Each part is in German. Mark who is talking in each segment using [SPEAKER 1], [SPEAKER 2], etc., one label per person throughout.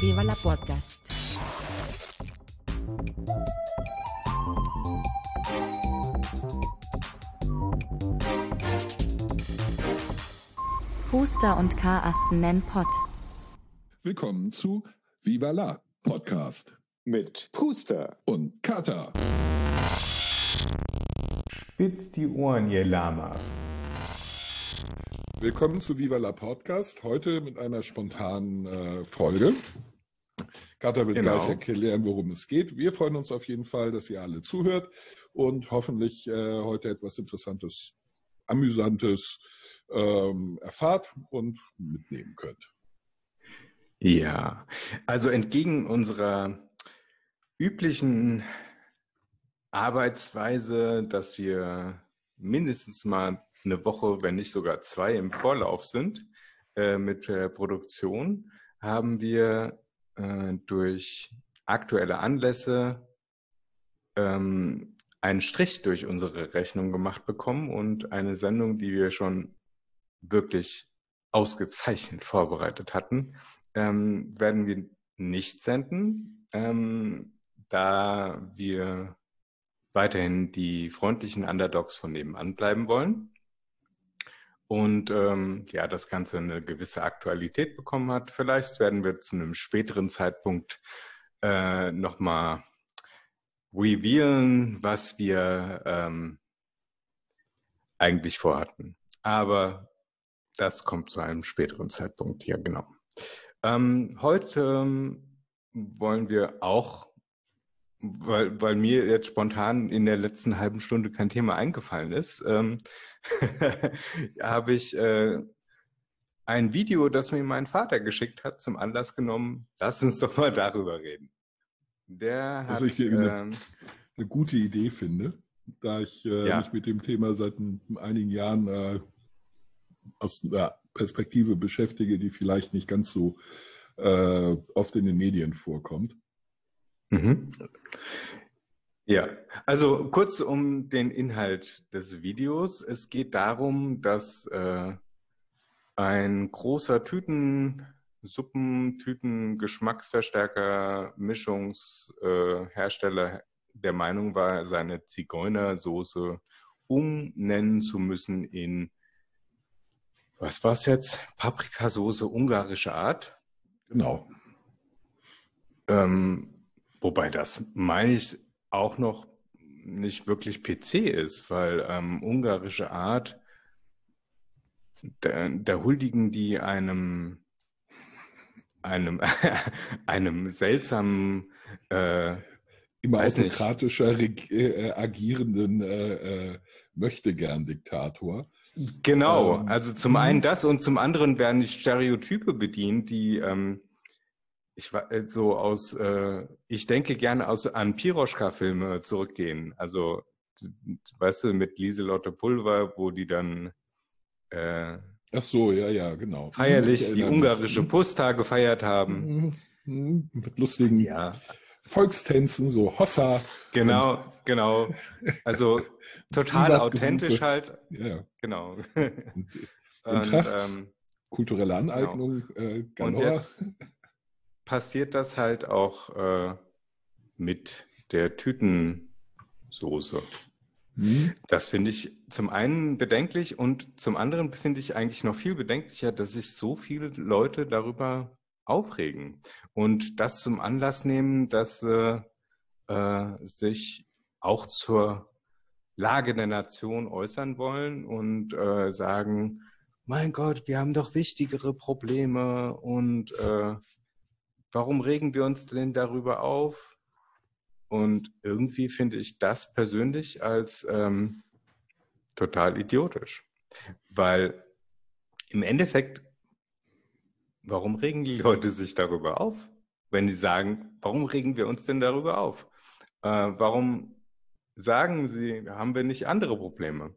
[SPEAKER 1] Viva la Podcast. Huster und Karasten nennen Pott.
[SPEAKER 2] Willkommen zu Viva la Podcast
[SPEAKER 3] mit Puster
[SPEAKER 2] und Kata.
[SPEAKER 4] Spitzt die Ohren, ihr Lamas.
[SPEAKER 2] Willkommen zu Viva la Podcast. Heute mit einer spontanen äh, Folge. Kata wird
[SPEAKER 4] Genau.
[SPEAKER 2] gleich erklären, worum es geht. Wir freuen uns auf jeden Fall, dass ihr alle zuhört und hoffentlich äh, heute etwas Interessantes, Amüsantes ähm, erfahrt und mitnehmen könnt.
[SPEAKER 4] Ja, also entgegen unserer üblichen Arbeitsweise, dass wir mindestens mal eine Woche, wenn nicht sogar zwei im Vorlauf sind äh, mit der Produktion, haben wir äh, durch aktuelle Anlässe ähm, einen Strich durch unsere Rechnung gemacht bekommen und eine Sendung, die wir schon wirklich ausgezeichnet vorbereitet hatten, ähm, werden wir nicht senden, ähm, da wir weiterhin die freundlichen Underdogs von nebenan bleiben wollen. Und ähm, ja, das Ganze eine gewisse Aktualität bekommen hat. Vielleicht werden wir zu einem späteren Zeitpunkt äh, nochmal revealen, was wir ähm, eigentlich vorhatten. Aber das kommt zu einem späteren Zeitpunkt, ja genau. Ähm, heute ähm, wollen wir auch, weil, weil mir jetzt spontan in der letzten halben Stunde kein Thema eingefallen ist, ähm, habe ich äh, ein Video, das mir mein Vater geschickt hat, zum Anlass genommen. Lass uns doch mal darüber reden. Der hat,
[SPEAKER 2] Also ich eine-
[SPEAKER 4] ähm,
[SPEAKER 2] Eine gute Idee finde, da ich äh,
[SPEAKER 4] Ja.
[SPEAKER 2] mich mit dem Thema seit ein, einigen Jahren äh, aus einer Perspektive beschäftige, die vielleicht nicht ganz so äh, oft in den Medien vorkommt.
[SPEAKER 4] Mhm. Ja, also kurz um den Inhalt des Videos. Es geht darum, dass äh, ein großer Tüten, Suppen, Tüten, Geschmacksverstärker, Mischungshersteller äh, der Meinung war, seine Zigeunersoße umnennen zu müssen in, was war's jetzt? Paprikasoße ungarische Art.
[SPEAKER 2] Genau.
[SPEAKER 4] Ähm, wobei das, meine ich, auch noch nicht wirklich PC ist, weil ähm, ungarische Art, da, da huldigen die einem, einem, einem seltsamen, äh,
[SPEAKER 2] Immer autokratischer reg- äh, agierenden äh, äh, Möchtegern-Diktator.
[SPEAKER 4] genau,
[SPEAKER 2] Ähm,
[SPEAKER 4] also zum einen das und zum anderen werden die Stereotype bedient, die ähm, ich wa- äh, so aus, äh, ich denke gerne aus an Piroschka-Filme zurückgehen. Also, weißt du, mit Lieselotte Pulver, wo die dann äh,
[SPEAKER 2] Ach so, ja, ja, genau.
[SPEAKER 4] feierlich
[SPEAKER 2] Ich
[SPEAKER 4] die ungarische Pusta gefeiert haben.
[SPEAKER 2] Mhm, mhm, Mit lustigen
[SPEAKER 4] Ja,
[SPEAKER 2] Volkstänzen, so Hossa.
[SPEAKER 4] genau, genau. Also total authentisch halt.
[SPEAKER 2] Ja.
[SPEAKER 4] Genau.
[SPEAKER 2] Und
[SPEAKER 4] Und,
[SPEAKER 2] Tracht,
[SPEAKER 4] ähm,
[SPEAKER 2] kulturelle Aneignung, äh,
[SPEAKER 4] und
[SPEAKER 2] Galore.
[SPEAKER 4] jetzt passiert das halt auch äh, mit der Tütensoße.
[SPEAKER 2] Hm?
[SPEAKER 4] Das finde ich zum einen bedenklich und zum anderen finde ich eigentlich noch viel bedenklicher, dass sich so viele Leute darüber aufregen und das zum Anlass nehmen, dass sie äh, sich auch zur Lage der Nation äußern wollen und äh, sagen, mein Gott, wir haben doch wichtigere Probleme und äh, warum regen wir uns denn darüber auf? Und irgendwie finde ich das persönlich als ähm, total idiotisch. Weil im Endeffekt, warum regen die Leute sich darüber auf? Wenn die sagen, warum regen wir uns denn darüber auf? Äh, warum sagen sie, haben wir nicht andere Probleme?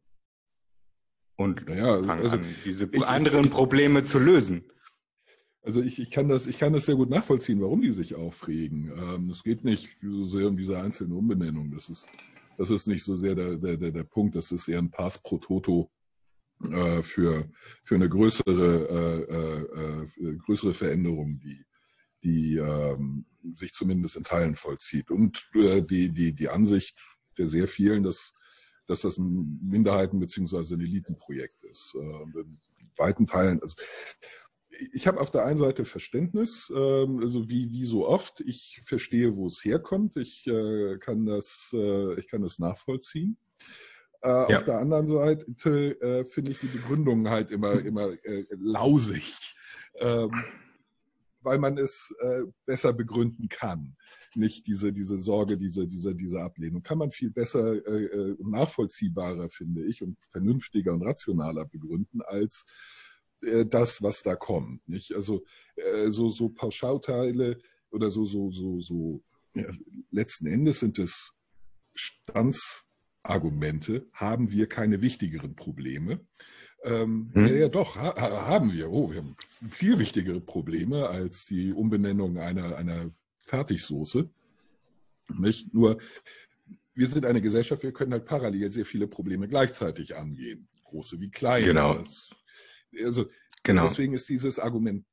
[SPEAKER 4] Und
[SPEAKER 2] Naja,
[SPEAKER 4] fangen
[SPEAKER 2] also
[SPEAKER 4] an, diese
[SPEAKER 2] ich-
[SPEAKER 4] anderen Probleme zu lösen.
[SPEAKER 2] Also ich, ich, kann das, ich kann das sehr gut nachvollziehen, warum die sich aufregen. Ähm, es geht nicht so sehr um diese einzelne Umbenennung. Das ist, das ist nicht so sehr der, der, der, Punkt. Das ist eher ein Pass pro Toto äh, für, für eine größere, äh, äh, äh, größere Veränderung, die die ähm, sich zumindest in Teilen vollzieht. Und äh, die, die, die Ansicht der sehr vielen, dass, dass das ein Minderheiten- beziehungsweise ein Elitenprojekt ist. In weiten Teilen, also ich habe auf der einen Seite Verständnis, ähm, also wie, wie so oft. Ich verstehe, wo es herkommt. Ich äh, kann das, äh, ich kann das nachvollziehen. Äh, ja. Auf der anderen Seite äh, finde ich die Begründungen halt immer, immer äh, lausig, ähm, weil man es äh, besser begründen kann. Nicht diese, diese Sorge, diese, diese, diese Ablehnung. Kann man viel besser äh, äh nachvollziehbarer, finde ich, und vernünftiger und rationaler begründen als äh, das, was da kommt. Nicht? Also äh, so, so Pauschalteile oder so, so, so, so ja, letzten Endes sind es Standsargumente, haben wir keine wichtigeren Probleme. Ähm, hm. ja, ja, doch, ha haben wir. Oh, wir haben viel wichtigere Probleme als die Umbenennung einer, einer Fertigsoße. Nicht? Nur, wir sind eine Gesellschaft, wir können halt parallel sehr viele Probleme gleichzeitig angehen. Große wie kleine.
[SPEAKER 4] Genau. Das
[SPEAKER 2] also genau. deswegen ist dieses Argument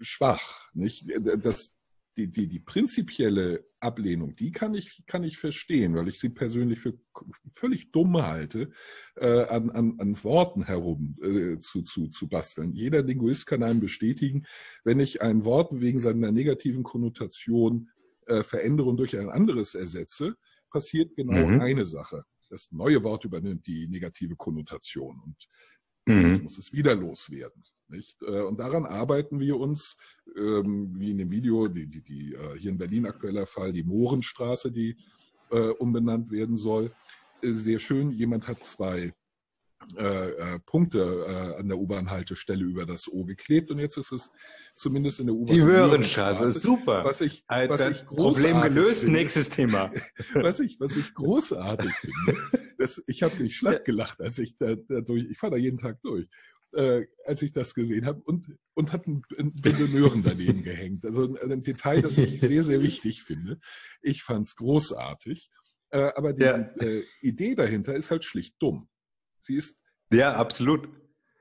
[SPEAKER 2] schwach. Nicht? Das, die, die, die prinzipielle Ablehnung, die kann ich, kann ich verstehen, weil ich sie persönlich für völlig dumm halte, äh, an, an, an Worten herum äh, zu, zu, zu basteln. Jeder Linguist kann einem bestätigen, wenn ich ein Wort wegen seiner negativen Konnotation äh, verändere und durch ein anderes ersetze, passiert genau mhm. eine Sache. Das neue Wort übernimmt die negative Konnotation. Und Mhm. Ich muss es wieder loswerden. Nicht? Äh, und daran arbeiten wir uns, ähm, wie in dem Video, die, die, die, äh, hier in Berlin aktueller Fall, die Mohrenstraße, die äh, umbenannt werden soll. Sehr schön, jemand hat zwei äh, Punkte äh, an der U-Bahn-Haltestelle über das O geklebt und jetzt ist es zumindest in der U-Bahn.
[SPEAKER 4] Die Möhrenstraße, super.
[SPEAKER 2] Was ich,
[SPEAKER 4] Alter, was ich Problem gelöst, finde, nächstes Thema.
[SPEAKER 2] was ich, was ich großartig finde, das, ich habe mich schlapp gelacht, als ich da, da durch, ich fahre da jeden Tag durch, äh, als ich das gesehen habe und, und hat ein, ein Möhren daneben gehängt. Also ein, ein, Detail, das ich sehr, sehr wichtig finde. Ich fand es großartig. Äh, aber die ja. äh, Idee dahinter ist halt schlicht dumm. Sie ist
[SPEAKER 4] ja absolut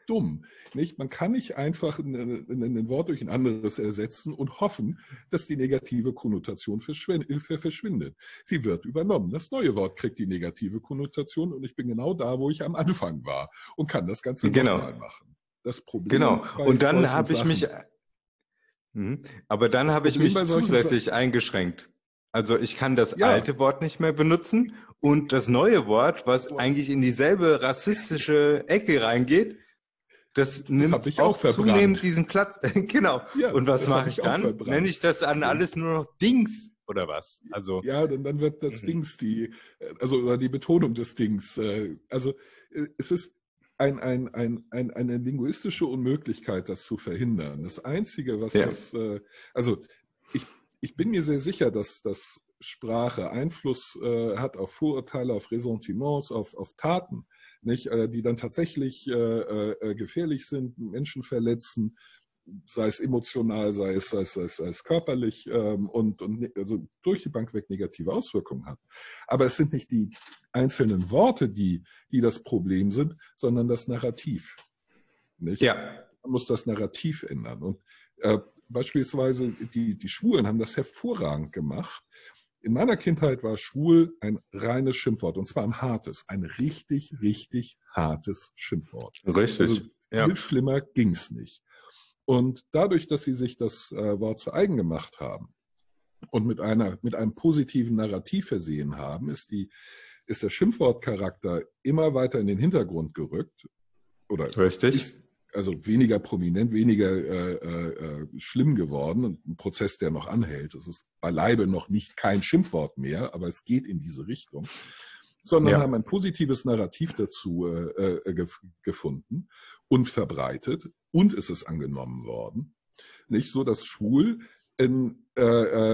[SPEAKER 2] dumm. Nicht? Man kann nicht einfach ein, ein, Wort durch ein anderes ersetzen und hoffen, dass die negative Konnotation verschwindet. Sie wird übernommen. Das neue Wort kriegt die negative Konnotation und ich bin genau da, wo ich am Anfang war und kann das Ganze
[SPEAKER 4] genau.
[SPEAKER 2] nochmal machen. Das Problem.
[SPEAKER 4] Genau. Und dann habe ich mich. Mh, aber dann habe ich mich zusätzlich Sachen, eingeschränkt. Also ich kann das ja. alte Wort nicht mehr benutzen und das neue Wort, was eigentlich in dieselbe rassistische Ecke reingeht, das, das nimmt
[SPEAKER 2] ich auch, auch
[SPEAKER 4] zunehmend diesen Platz. genau. Ja, und was mache ich dann? Nenne ich das an alles nur noch Dings oder was? Also
[SPEAKER 2] ja, dann, dann wird das mhm. Dings die, also oder die Betonung des Dings. Äh, also äh, es ist ein, ein, ein, ein, eine linguistische Unmöglichkeit, das zu verhindern. Das Einzige, was ja. das, äh, also ich ich bin mir sehr sicher, dass, dass Sprache Einfluss äh, hat auf Vorurteile, auf Ressentiments, auf, auf Taten, nicht, äh, die dann tatsächlich äh, äh, gefährlich sind, Menschen verletzen, sei es emotional, sei es, sei es, sei es, sei es körperlich ähm, und, und ne, also durch die Bank weg negative Auswirkungen hat. Aber es sind nicht die einzelnen Worte, die, die das Problem sind, sondern das Narrativ. Nicht?
[SPEAKER 4] Ja.
[SPEAKER 2] Man muss das Narrativ ändern. Und äh, beispielsweise die, die Schwulen haben das hervorragend gemacht. In meiner Kindheit war schwul ein reines Schimpfwort und zwar ein hartes, ein richtig, richtig hartes Schimpfwort.
[SPEAKER 4] Richtig. Also
[SPEAKER 2] ja. viel schlimmer ging's nicht. Und dadurch, dass sie sich das äh, Wort zu eigen gemacht haben und mit einer mit einem positiven Narrativ versehen haben, ist die ist der Schimpfwortcharakter immer weiter in den Hintergrund gerückt oder
[SPEAKER 4] Richtig.
[SPEAKER 2] ist also weniger prominent, weniger äh, äh, schlimm geworden ein Prozess, der noch anhält. Es ist beileibe noch nicht kein Schimpfwort mehr, aber es geht in diese Richtung. Sondern ja. haben ein positives Narrativ dazu äh, äh, gef gefunden und verbreitet und es ist angenommen worden. Nicht so, dass schwul in, äh,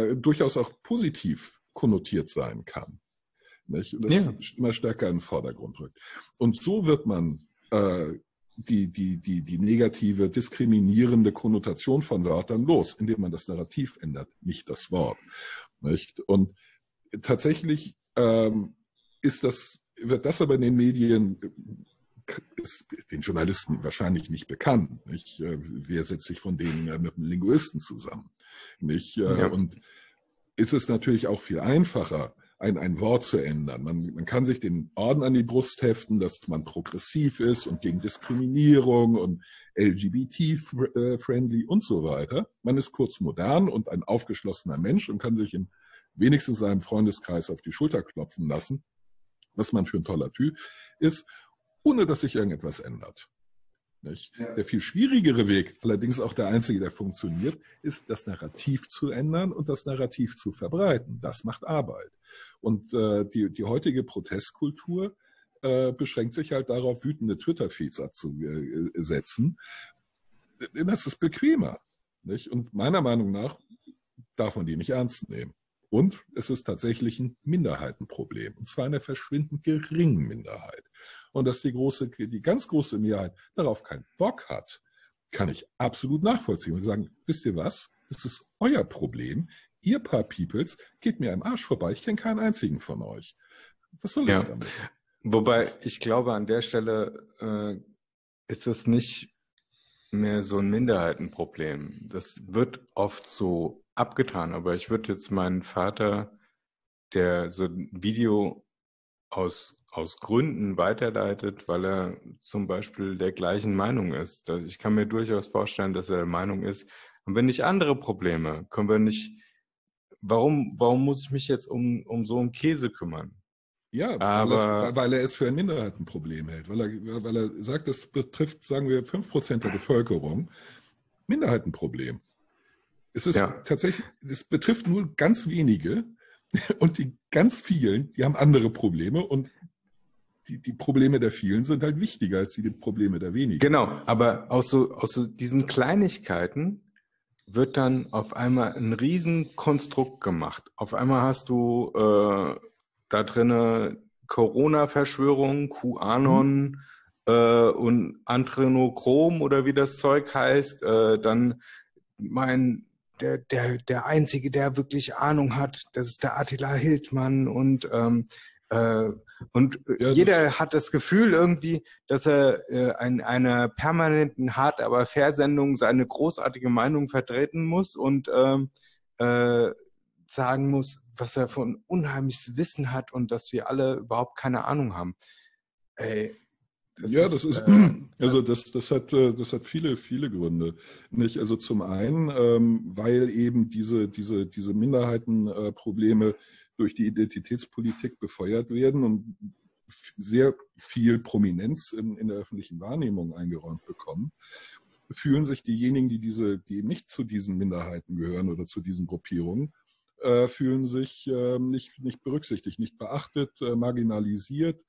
[SPEAKER 2] äh, durchaus auch positiv konnotiert sein kann. Nicht? Und das ja. immer stärker in den Vordergrund rückt. Und so wird man äh, die, die, die, die negative, diskriminierende Konnotation von Wörtern los, indem man das Narrativ ändert, nicht das Wort. Nicht? Und tatsächlich ähm, ist das, wird das aber in den Medien ist den Journalisten wahrscheinlich nicht bekannt. Nicht? Wer setzt sich von denen mit einem Linguisten zusammen? Nicht? Äh, ja. Und ist es natürlich auch viel einfacher, ein, ein Wort zu ändern. Man, man kann sich den Orden an die Brust heften, dass man progressiv ist und gegen Diskriminierung und LGBT-friendly und so weiter. Man ist kurz modern und ein aufgeschlossener Mensch und kann sich in wenigstens seinem Freundeskreis auf die Schulter klopfen lassen, was man für ein toller Typ ist, ohne dass sich irgendetwas ändert. Ja. Der viel schwierigere Weg, allerdings auch der einzige, der funktioniert, ist das Narrativ zu ändern und das Narrativ zu verbreiten. Das macht Arbeit. Und äh, die, die heutige Protestkultur äh, beschränkt sich halt darauf, wütende Twitter-Feeds abzusetzen. Das ist bequemer. Nicht? Und meiner Meinung nach darf man die nicht ernst nehmen. Und es ist tatsächlich ein Minderheitenproblem. Und zwar eine verschwindend geringen Minderheit. Und dass die große, die ganz große Mehrheit darauf keinen Bock hat, kann ich absolut nachvollziehen und sagen, wisst ihr was? Das ist euer Problem. Ihr paar Peoples geht mir am Arsch vorbei. Ich kenne keinen einzigen von euch. Was soll ja. ich damit?
[SPEAKER 4] Wobei ich glaube, an der Stelle äh, ist es nicht mehr so ein Minderheitenproblem. Das wird oft so abgetan, aber ich würde jetzt meinen Vater, der so ein Video aus, aus Gründen weiterleitet, weil er zum Beispiel der gleichen Meinung ist. Ich kann mir durchaus vorstellen, dass er der Meinung ist, haben wir nicht andere Probleme? Können wir nicht, warum, warum muss ich mich jetzt um, um so einen Käse kümmern?
[SPEAKER 2] Ja, aber, weil, er es für ein Minderheitenproblem hält, weil er, weil er sagt, das betrifft, sagen wir, 5% der Bevölkerung. Minderheitenproblem. Es ist ja. tatsächlich, es betrifft nur ganz wenige und die ganz vielen, die haben andere Probleme und die, die Probleme der vielen sind halt wichtiger als die Probleme der wenigen.
[SPEAKER 4] Genau, aber aus so, aus so diesen Kleinigkeiten wird dann auf einmal ein Riesenkonstrukt gemacht. Auf einmal hast du äh, da drinne Corona-Verschwörung, QAnon mhm. äh, und Antrenochrom oder wie das Zeug heißt. Äh, dann mein der, der, der Einzige, der wirklich Ahnung hat, das ist der Attila Hildmann und ähm, äh, und ja, jeder hat das Gefühl irgendwie, dass er äh, in einer permanenten Hart aber Fair-Sendung seine großartige Meinung vertreten muss und ähm, äh, sagen muss, was er von unheimliches Wissen hat und dass wir alle überhaupt keine Ahnung haben. Ey,
[SPEAKER 2] das ja, das ist, äh, also das, das hat, äh, das hat viele, viele Gründe. Nicht? Also zum einen, ähm, weil eben diese, diese, diese Minderheitenprobleme durch die Identitätspolitik befeuert werden und sehr viel Prominenz in, in der öffentlichen Wahrnehmung eingeräumt bekommen, fühlen sich diejenigen, die diese, die nicht zu diesen Minderheiten gehören oder zu diesen Gruppierungen, äh, fühlen sich äh, nicht, nicht berücksichtigt, nicht beachtet, äh, marginalisiert,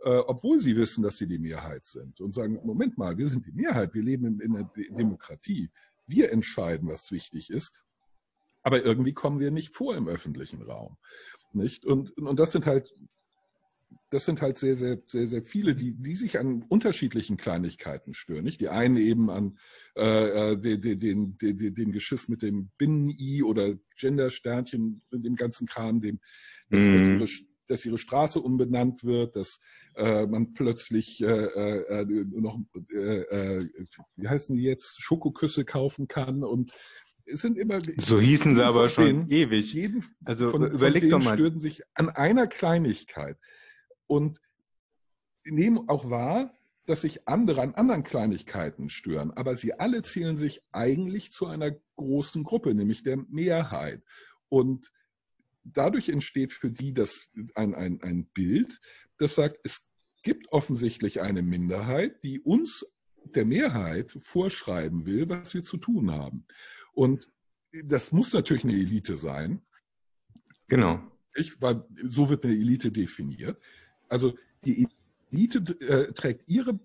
[SPEAKER 2] äh, obwohl sie wissen, dass sie die Mehrheit sind und sagen, Moment mal, wir sind die Mehrheit, wir leben in, in einer Demokratie, wir entscheiden, was wichtig ist, aber irgendwie kommen wir nicht vor im öffentlichen Raum. Nicht? Und, und das sind halt das sind halt sehr, sehr, sehr, sehr viele, die, die sich an unterschiedlichen Kleinigkeiten stören. Nicht? Die einen eben an äh, äh den, den, den, den Geschiss mit dem Binnen-I oder Gender-Sternchen, dem ganzen Kram, dem, dass, mhm. dass, ihre, dass ihre Straße umbenannt wird, dass äh, man plötzlich äh, äh, äh noch, äh, äh, wie heißen die jetzt, Schokoküsse kaufen kann und es sind immer
[SPEAKER 4] so hießen sie aber schon denen, ewig.
[SPEAKER 2] Jeden also von, überleg von doch mal. stören sich an einer Kleinigkeit und nehmen auch wahr, dass sich andere an anderen Kleinigkeiten stören, aber sie alle zählen sich eigentlich zu einer großen Gruppe, nämlich der Mehrheit. Und dadurch entsteht für die das ein, ein, ein Bild, das sagt, es gibt offensichtlich eine Minderheit, die uns der Mehrheit vorschreiben will, was wir zu tun haben. Und das muss natürlich eine Elite sein.
[SPEAKER 4] Genau.
[SPEAKER 2] Ich, weil so wird eine Elite definiert. Also die Elite äh, trägt ihre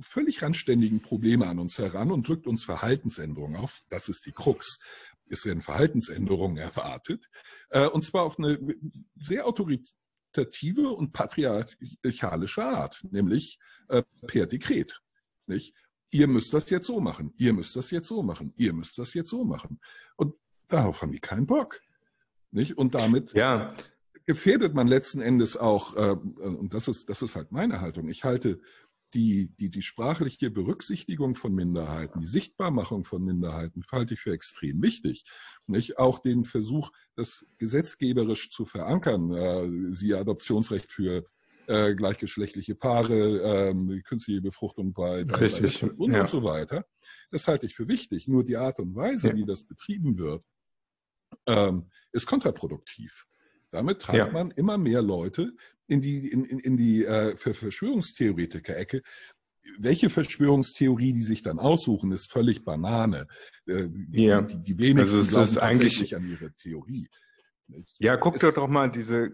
[SPEAKER 2] völlig randständigen Probleme an uns heran und drückt uns Verhaltensänderungen auf. Das ist die Krux. Es werden Verhaltensänderungen erwartet, äh, und zwar auf eine sehr autoritative und patriarchalische Art, nämlich äh, per Dekret. Nicht? Ihr müsst das jetzt so machen, ihr müsst das jetzt so machen, ihr müsst das jetzt so machen. Und darauf haben die keinen Bock. Nicht? Und damit
[SPEAKER 4] ja
[SPEAKER 2] gefährdet man letzten Endes auch, äh, und das ist, das ist halt meine Haltung, ich halte die, die, die sprachliche Berücksichtigung von Minderheiten, die Sichtbarmachung von Minderheiten halte ich für extrem wichtig. Nicht? Auch den Versuch, das gesetzgeberisch zu verankern, äh, siehe Adoptionsrecht für äh, gleichgeschlechtliche Paare, ähm, künstliche Befruchtung bei, bei
[SPEAKER 4] Richtig,
[SPEAKER 2] und,
[SPEAKER 4] ja.
[SPEAKER 2] und so weiter. Das halte ich für wichtig. Nur die Art und Weise,
[SPEAKER 4] Ja.
[SPEAKER 2] wie das betrieben wird, ähm, ist kontraproduktiv. Damit treibt
[SPEAKER 4] Ja.
[SPEAKER 2] man immer mehr Leute in die, in, in, in die äh, Verschwörungstheoretiker-Ecke. Welche Verschwörungstheorie die sich dann aussuchen, ist völlig Banane. Äh,
[SPEAKER 4] Ja.
[SPEAKER 2] die, die wenigsten
[SPEAKER 4] Also es
[SPEAKER 2] glauben
[SPEAKER 4] ist eigentlich-
[SPEAKER 2] an ihre Theorie.
[SPEAKER 4] Ja, guck dir doch mal diese,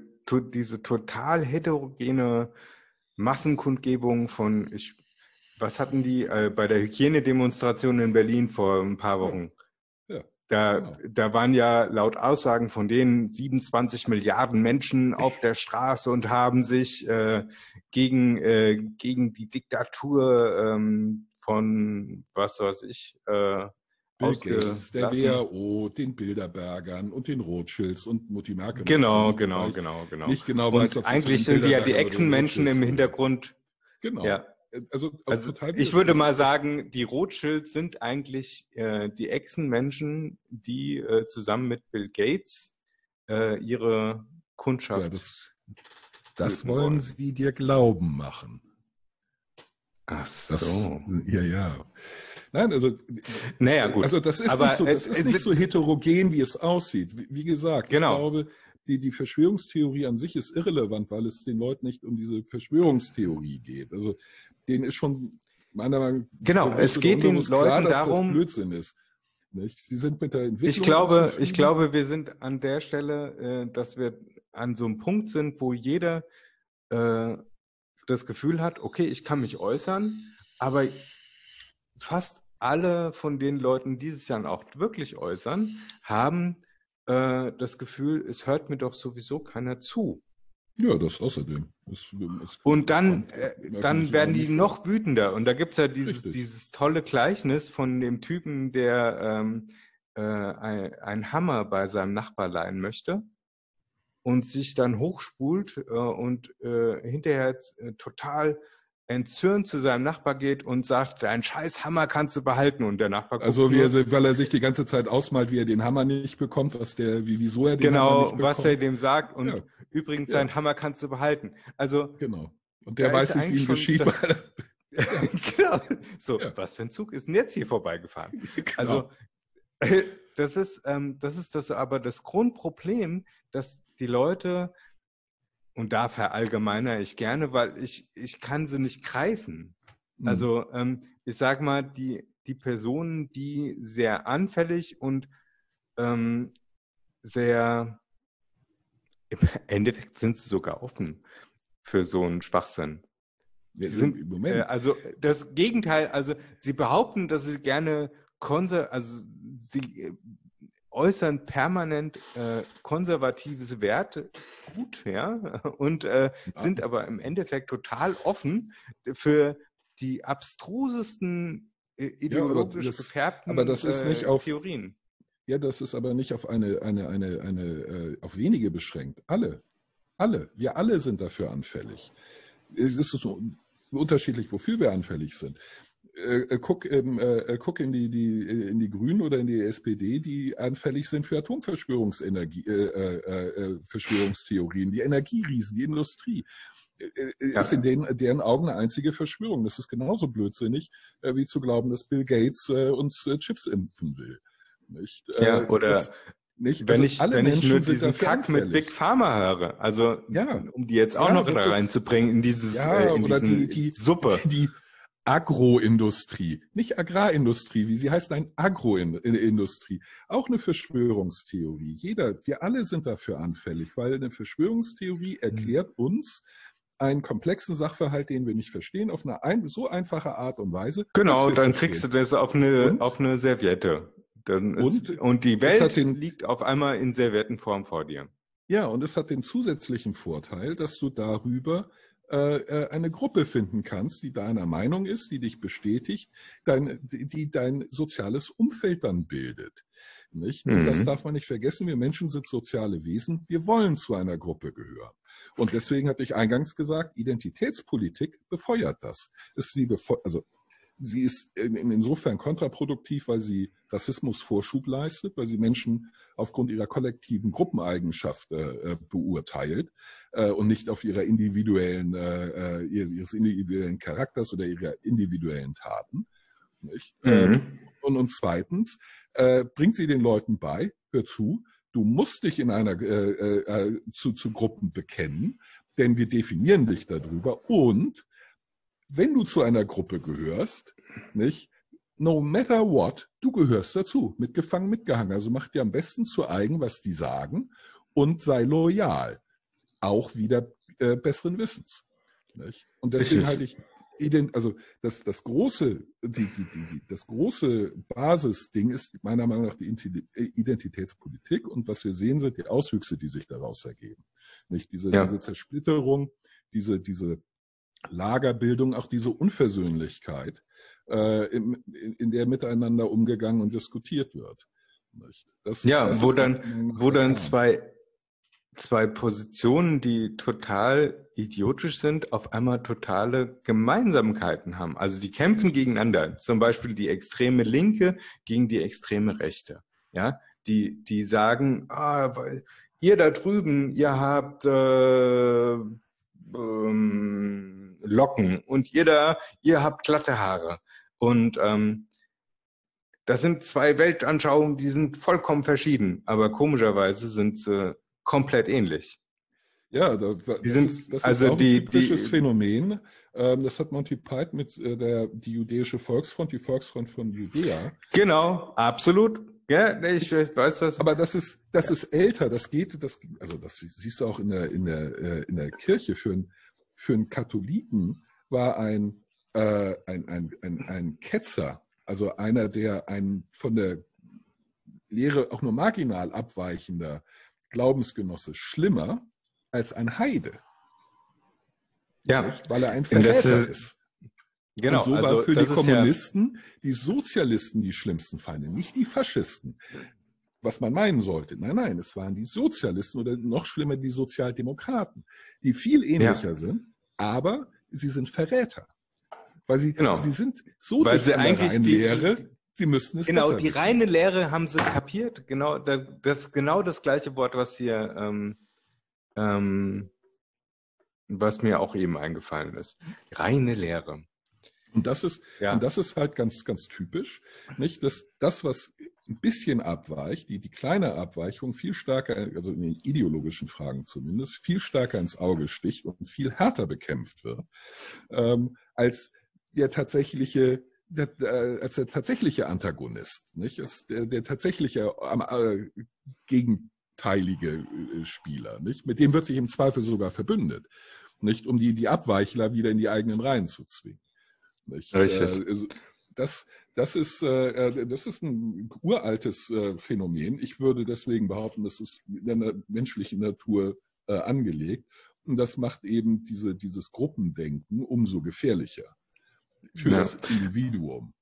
[SPEAKER 4] diese total heterogene Massenkundgebung von, ich, was hatten die äh, bei der Hygienedemonstration in Berlin vor ein paar Wochen?
[SPEAKER 2] Ja,
[SPEAKER 4] Da,
[SPEAKER 2] genau.
[SPEAKER 4] da waren ja laut Aussagen von denen 27 Milliarden Menschen auf der Straße und haben sich äh, gegen, äh, gegen die Diktatur ähm, von, was weiß ich, äh,
[SPEAKER 2] Bill Gates, der. WHO, den Bilderbergern und den Rothschilds und Mutti Merkel.
[SPEAKER 4] Genau, genau, genau, genau.
[SPEAKER 2] Nicht genau weiß,
[SPEAKER 4] Und
[SPEAKER 2] ob sie
[SPEAKER 4] eigentlich sind die ja die Echsenmenschen im. Hintergrund.
[SPEAKER 2] Genau.
[SPEAKER 4] Ja.
[SPEAKER 2] Also,
[SPEAKER 4] Also
[SPEAKER 2] total
[SPEAKER 4] ich würde mal sagen, die Rothschilds sind eigentlich äh, die Echsenmenschen, die äh, zusammen mit Bill Gates äh, ihre Kundschaft.
[SPEAKER 2] Ja, das, das wollen
[SPEAKER 4] wollen.
[SPEAKER 2] sie dir glauben machen.
[SPEAKER 4] Ach
[SPEAKER 2] Das,
[SPEAKER 4] so.
[SPEAKER 2] Ja, ja. Nein, also,
[SPEAKER 4] Naja, gut.
[SPEAKER 2] also das ist,
[SPEAKER 4] Aber,
[SPEAKER 2] nicht, so, das
[SPEAKER 4] äh,
[SPEAKER 2] ist
[SPEAKER 4] äh,
[SPEAKER 2] nicht so heterogen, wie es aussieht. Wie, wie gesagt,
[SPEAKER 4] Genau.
[SPEAKER 2] ich glaube, die, die Verschwörungstheorie an sich ist irrelevant, weil es den Leuten nicht um diese Verschwörungstheorie geht. Also denen ist schon meiner Meinung nach
[SPEAKER 4] Genau, es geht den
[SPEAKER 2] klar,
[SPEAKER 4] Leuten
[SPEAKER 2] dass
[SPEAKER 4] darum-
[SPEAKER 2] das Blödsinn ist. Nicht? Sie sind mit der Entwicklung
[SPEAKER 4] Ich glaube, ich glaube, wir sind an der Stelle, äh, dass wir an so einem Punkt sind, wo jeder äh, das Gefühl hat, okay, ich kann mich äußern, aber fast alle von den Leuten, die sich dann auch wirklich äußern, haben äh, das Gefühl, es hört mir doch sowieso keiner zu.
[SPEAKER 2] Ja, das außerdem. Das, das,
[SPEAKER 4] Und dann,
[SPEAKER 2] das
[SPEAKER 4] äh, dann werden die noch wütender. Und da gibt's ja dieses,
[SPEAKER 2] Richtig.
[SPEAKER 4] dieses tolle Gleichnis von dem Typen, der ähm, äh, ein, einen Hammer bei seinem Nachbar leihen möchte und sich dann hochspult äh, und äh, hinterher jetzt, äh, total entzürnt zu seinem Nachbar geht und sagt, dein scheiß Hammer kannst du behalten. Und der Nachbar guckt
[SPEAKER 2] Also er, weil er sich die ganze Zeit ausmalt, wie er den Hammer nicht bekommt, was der, wie, wieso er den Hammer
[SPEAKER 4] genau,
[SPEAKER 2] nicht
[SPEAKER 4] was er
[SPEAKER 2] bekommt.
[SPEAKER 4] dem sagt. Und
[SPEAKER 2] Ja.
[SPEAKER 4] übrigens,
[SPEAKER 2] Ja.
[SPEAKER 4] seinen Hammer kannst du behalten. Also
[SPEAKER 2] Genau. Und der weiß nicht, wie ihm geschieht.
[SPEAKER 4] das- genau. So,
[SPEAKER 2] Ja.
[SPEAKER 4] was für ein Zug ist denn jetzt hier vorbeigefahren?
[SPEAKER 2] Genau.
[SPEAKER 4] Also, das ist, ähm, das ist das aber das Grundproblem, dass die Leute, und da verallgemeiner ich gerne, weil ich, ich kann sie nicht greifen.
[SPEAKER 2] Mhm.
[SPEAKER 4] Also, ähm, ich sag mal, die, die Personen, die sehr anfällig und ähm, sehr, im Endeffekt sind sie sogar offen für so einen Schwachsinn.
[SPEAKER 2] Ja,
[SPEAKER 4] Sie sind,
[SPEAKER 2] Moment.
[SPEAKER 4] Äh, also das Gegenteil, also sie behaupten, dass sie gerne konser also sie äh, äußern permanent äh, konservatives Werte gut, ja, und äh, sind aber im Endeffekt total offen für die abstrusesten äh, ideologisch
[SPEAKER 2] das-
[SPEAKER 4] gefärbten
[SPEAKER 2] aber das ist nicht
[SPEAKER 4] äh,
[SPEAKER 2] auf-
[SPEAKER 4] Theorien.
[SPEAKER 2] Ja, das ist aber nicht auf eine, eine, eine, eine, äh, auf wenige beschränkt. Alle. Alle. Wir alle sind dafür anfällig. Es ist so unterschiedlich, wofür wir anfällig sind. Äh, äh, guck, ähm, äh, guck in die, die, äh, in die Grünen oder in die SPD, die anfällig sind für Atomverschwörungsenergie, äh, äh, äh, Verschwörungstheorien, die Energieriesen, die Industrie. Äh, äh,
[SPEAKER 4] Ja.
[SPEAKER 2] Ist in denen, deren Augen eine einzige Verschwörung. Das ist genauso blödsinnig, äh, wie zu glauben, dass Bill Gates äh, uns äh, Chips impfen will. Nicht?
[SPEAKER 4] Ja,
[SPEAKER 2] Äh,
[SPEAKER 4] oder
[SPEAKER 2] das- nicht,
[SPEAKER 4] Wenn
[SPEAKER 2] also
[SPEAKER 4] ich,
[SPEAKER 2] alle
[SPEAKER 4] wenn ich
[SPEAKER 2] Menschen
[SPEAKER 4] nur
[SPEAKER 2] sind
[SPEAKER 4] diesen Kack mit. Big Pharma höre, also
[SPEAKER 2] Ja.
[SPEAKER 4] um die jetzt auch
[SPEAKER 2] Ja,
[SPEAKER 4] noch da reinzubringen in dieses
[SPEAKER 2] Ja,
[SPEAKER 4] äh, in
[SPEAKER 2] oder die, die
[SPEAKER 4] Suppe.
[SPEAKER 2] Die Agroindustrie, nicht Agrarindustrie, wie sie heißt, nein, Agroindustrie. Auch eine Verschwörungstheorie. Jeder, wir alle sind dafür anfällig, weil eine Verschwörungstheorie erklärt uns einen komplexen Sachverhalt, den wir nicht verstehen, auf eine ein, so einfache Art und Weise.
[SPEAKER 4] Genau, dann kriegst du das auf eine,
[SPEAKER 2] Und?
[SPEAKER 4] auf eine Serviette. Dann ist,
[SPEAKER 2] Und
[SPEAKER 4] und, die Welt
[SPEAKER 2] den-
[SPEAKER 4] liegt auf einmal in Serviettenform vor dir.
[SPEAKER 2] Ja, und es hat den zusätzlichen Vorteil, dass du darüber äh, äh, eine Gruppe finden kannst, die deiner Meinung ist, die dich bestätigt, dein, die die dein soziales Umfeld dann bildet. Nicht? Und das darf man nicht vergessen. Wir Menschen sind soziale Wesen. Wir wollen zu einer Gruppe gehören. Und deswegen hatte ich eingangs gesagt, Identitätspolitik befeuert das. Ist sie befeu also sie ist insofern kontraproduktiv, weil sie Rassismus Vorschub leistet, weil sie Menschen aufgrund ihrer kollektiven Gruppeneigenschaft äh, beurteilt äh, und nicht auf ihrer individuellen, äh, äh ihres individuellen Charakters oder ihrer individuellen Taten. Nicht? Mhm. Und, und zweitens äh, bringt sie den Leuten bei, hör zu, du musst dich in einer äh, äh, zu, zu Gruppen bekennen, denn wir definieren dich darüber und wenn du zu einer Gruppe gehörst, nicht, no matter what, du gehörst dazu, mitgefangen, mitgehangen. Also mach dir am besten zu eigen, was die sagen und sei loyal. Auch wieder äh, besseren Wissens. Nicht? Und deswegen halte ich, also das, das große, die, die, die, das große Basisding ist meiner Meinung nach die Identitätspolitik und was wir sehen sind die Auswüchse, die sich daraus ergeben. Nicht diese, ja. diese Zersplitterung, diese, diese Lagerbildung, auch diese Unversöhnlichkeit, äh, in, in, der miteinander umgegangen und diskutiert wird.
[SPEAKER 4] Das, ja, das wo dann, wo dann zwei, zwei Positionen, die total idiotisch sind, auf einmal totale Gemeinsamkeiten haben. Also die kämpfen gegeneinander. Zum Beispiel die extreme Linke gegen die extreme Rechte. Ja, die, die sagen, ah, weil ihr da drüben, ihr habt äh, ähm, Locken und ihr da, ihr habt glatte Haare. Und ähm, das sind zwei Weltanschauungen, die sind vollkommen verschieden, aber komischerweise sind sie komplett ähnlich.
[SPEAKER 2] Ja, das, sind, ist, das also ist auch die, ein typisches die, Phänomen. Ähm, das hat Monty Python mit äh, der die jüdische Volksfront, die Volksfront von Judäa.
[SPEAKER 4] Genau, absolut. Ja, ich weiß was.
[SPEAKER 2] Aber das ist das ja. ist älter. Das geht, das also das siehst du auch in der in der äh, in der Kirche für ein für einen Katholiken war ein, äh, ein, ein, ein, ein Ketzer, also einer, der ein von der Lehre auch nur marginal abweichender Glaubensgenosse schlimmer als ein Heide.
[SPEAKER 4] Ja.
[SPEAKER 2] Weil er ein Verräter ist. Genau. Und so also, war für die Kommunisten ja die Sozialisten die schlimmsten Feinde, nicht die Faschisten. Was man meinen sollte. Nein, nein, es waren die Sozialisten oder noch schlimmer die Sozialdemokraten, die viel ähnlicher ja. sind, aber sie sind Verräter. Weil sie, genau. sie sind so
[SPEAKER 4] Weil sie eigentlich die
[SPEAKER 2] Lehre, sie müssten es
[SPEAKER 4] Genau, die
[SPEAKER 2] wissen.
[SPEAKER 4] reine Lehre haben sie kapiert. Genau, das, genau das gleiche Wort, was hier, ähm, ähm, was mir auch eben eingefallen ist. Reine Lehre.
[SPEAKER 2] Und das ist, ja. und das ist halt ganz, ganz typisch, nicht? Das, das, was ein bisschen abweicht, die, die kleine Abweichung viel stärker, also in den ideologischen Fragen zumindest, viel stärker ins Auge sticht und viel härter bekämpft wird, ähm, als der tatsächliche, der, äh, als der tatsächliche Antagonist, nicht? Als der, der tatsächliche äh, gegenteilige äh, Spieler, nicht? Mit dem wird sich im Zweifel sogar verbündet, nicht? Um die, die Abweichler wieder in die eigenen Reihen zu zwingen. Nicht? Richtig. Äh, das, das ist, äh, äh, das ist ein uraltes äh, Phänomen. Ich würde deswegen behaupten, das ist in der menschlichen Natur äh, angelegt. Und das macht eben diese, dieses Gruppendenken umso gefährlicher für ja. das Individuum.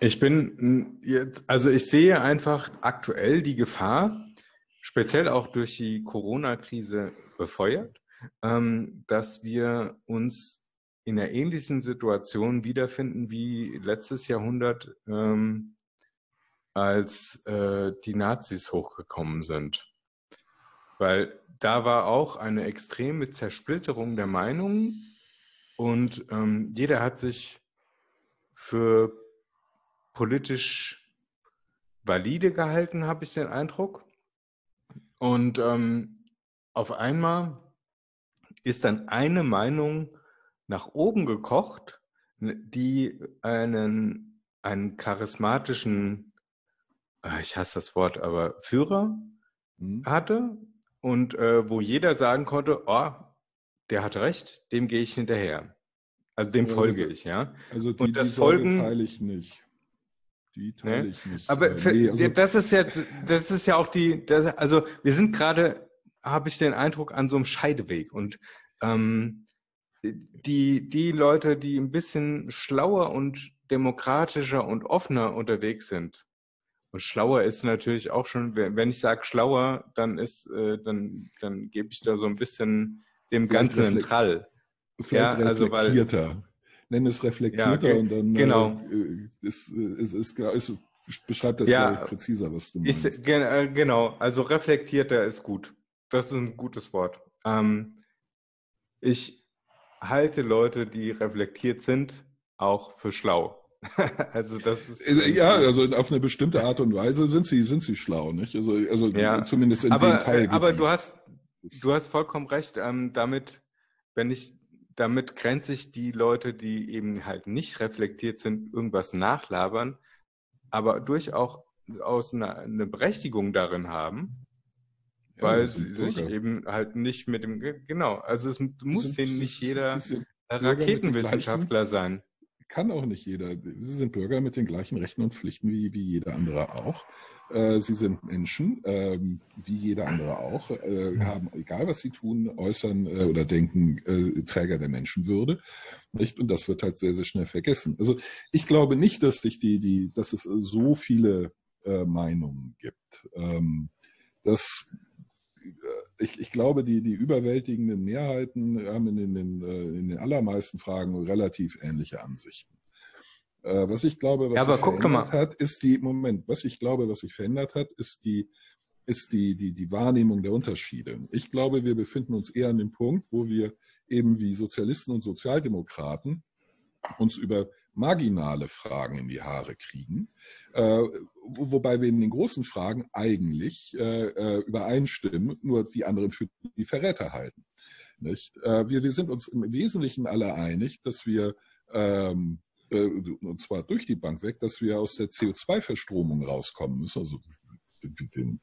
[SPEAKER 4] Ich bin jetzt, also ich sehe einfach aktuell die Gefahr, speziell auch durch die Corona-Krise befeuert, ähm, dass wir uns in einer ähnlichen Situation wiederfinden wie letztes Jahrhundert, ähm, als äh, die Nazis hochgekommen sind. Weil da war auch eine extreme Zersplitterung der Meinungen und ähm, jeder hat sich für politisch valide gehalten, habe ich den Eindruck. Und ähm, auf einmal ist dann eine Meinung nach oben gekocht, die einen, einen charismatischen, ah, ich hasse das Wort, aber Führer mhm. hatte und äh, wo jeder sagen konnte, oh, der hat recht, dem gehe ich hinterher. Also dem also, folge ich, ja.
[SPEAKER 2] Also die, und das die Folgen teile ich nicht.
[SPEAKER 4] Die teile ne? ich nicht. Aber äh, nee, also das ist ja, das ist ja auch die, das, also wir sind gerade, habe ich den Eindruck, an so einem Scheideweg und ähm, die, die Leute, die ein bisschen schlauer und demokratischer und offener unterwegs sind Und schlauer ist natürlich auch schon, wenn ich sage schlauer, dann ist, äh, dann, dann gebe ich da so ein bisschen dem Ganzen einen Trall.
[SPEAKER 2] Vielleicht ja, reflektierter. Also weil, Nenn es reflektierter ja, okay, und dann
[SPEAKER 4] genau.
[SPEAKER 2] äh, ist, ist, ist, ist, ist, beschreibt das ja, präziser, was du meinst.
[SPEAKER 4] Ich, äh, genau, also reflektierter ist gut. Das ist ein gutes Wort. Ähm, ich halte Leute, die reflektiert sind, auch für schlau. also das ist
[SPEAKER 2] äh, ja, also auf eine bestimmte Art und Weise sind sie sind sie schlau, nicht? Also also ja. zumindest in
[SPEAKER 4] aber,
[SPEAKER 2] dem Teil.
[SPEAKER 4] Aber du hast du hast vollkommen recht. Ähm, damit, wenn ich damit grenze ich die Leute, die eben halt nicht reflektiert sind, irgendwas nachlabern, aber durchaus eine, eine Berechtigung darin haben, ja, weil sie sich eben halt nicht mit dem genau. Also es muss denen nicht jeder Raketenwissenschaftler sein
[SPEAKER 2] kann auch nicht jeder. Sie sind Bürger mit den gleichen Rechten und Pflichten wie, wie jeder andere auch. Äh, sie sind Menschen, ähm, wie jeder andere auch, äh, haben, egal was sie tun, äußern äh, oder denken, Träger der Menschenwürde. Nicht? Und das wird halt sehr, sehr schnell vergessen. Also ich glaube nicht, dass, sich die, die, dass es so viele Meinungen gibt. Ähm, das ich, ich glaube, die, die überwältigenden Mehrheiten haben in den, in, in den allermeisten Fragen relativ ähnliche Ansichten. Äh, was ich glaube, was
[SPEAKER 4] ja,
[SPEAKER 2] sich verändert hat, ist die, Moment, was ich glaube, was sich verändert hat, ist die, ist die, die, die Wahrnehmung der Unterschiede. Ich glaube, wir befinden uns eher an dem Punkt, wo wir eben wie Sozialisten und Sozialdemokraten uns über marginale Fragen in die Haare kriegen, äh, wobei wir in den großen Fragen eigentlich äh, äh, übereinstimmen, nur die anderen für die Verräter halten. Nicht? Äh, wir, wir sind uns im Wesentlichen alle einig, dass wir ähm, äh, und zwar durch die Bank weg, dass wir aus der CO2-Verstromung rauskommen müssen, also den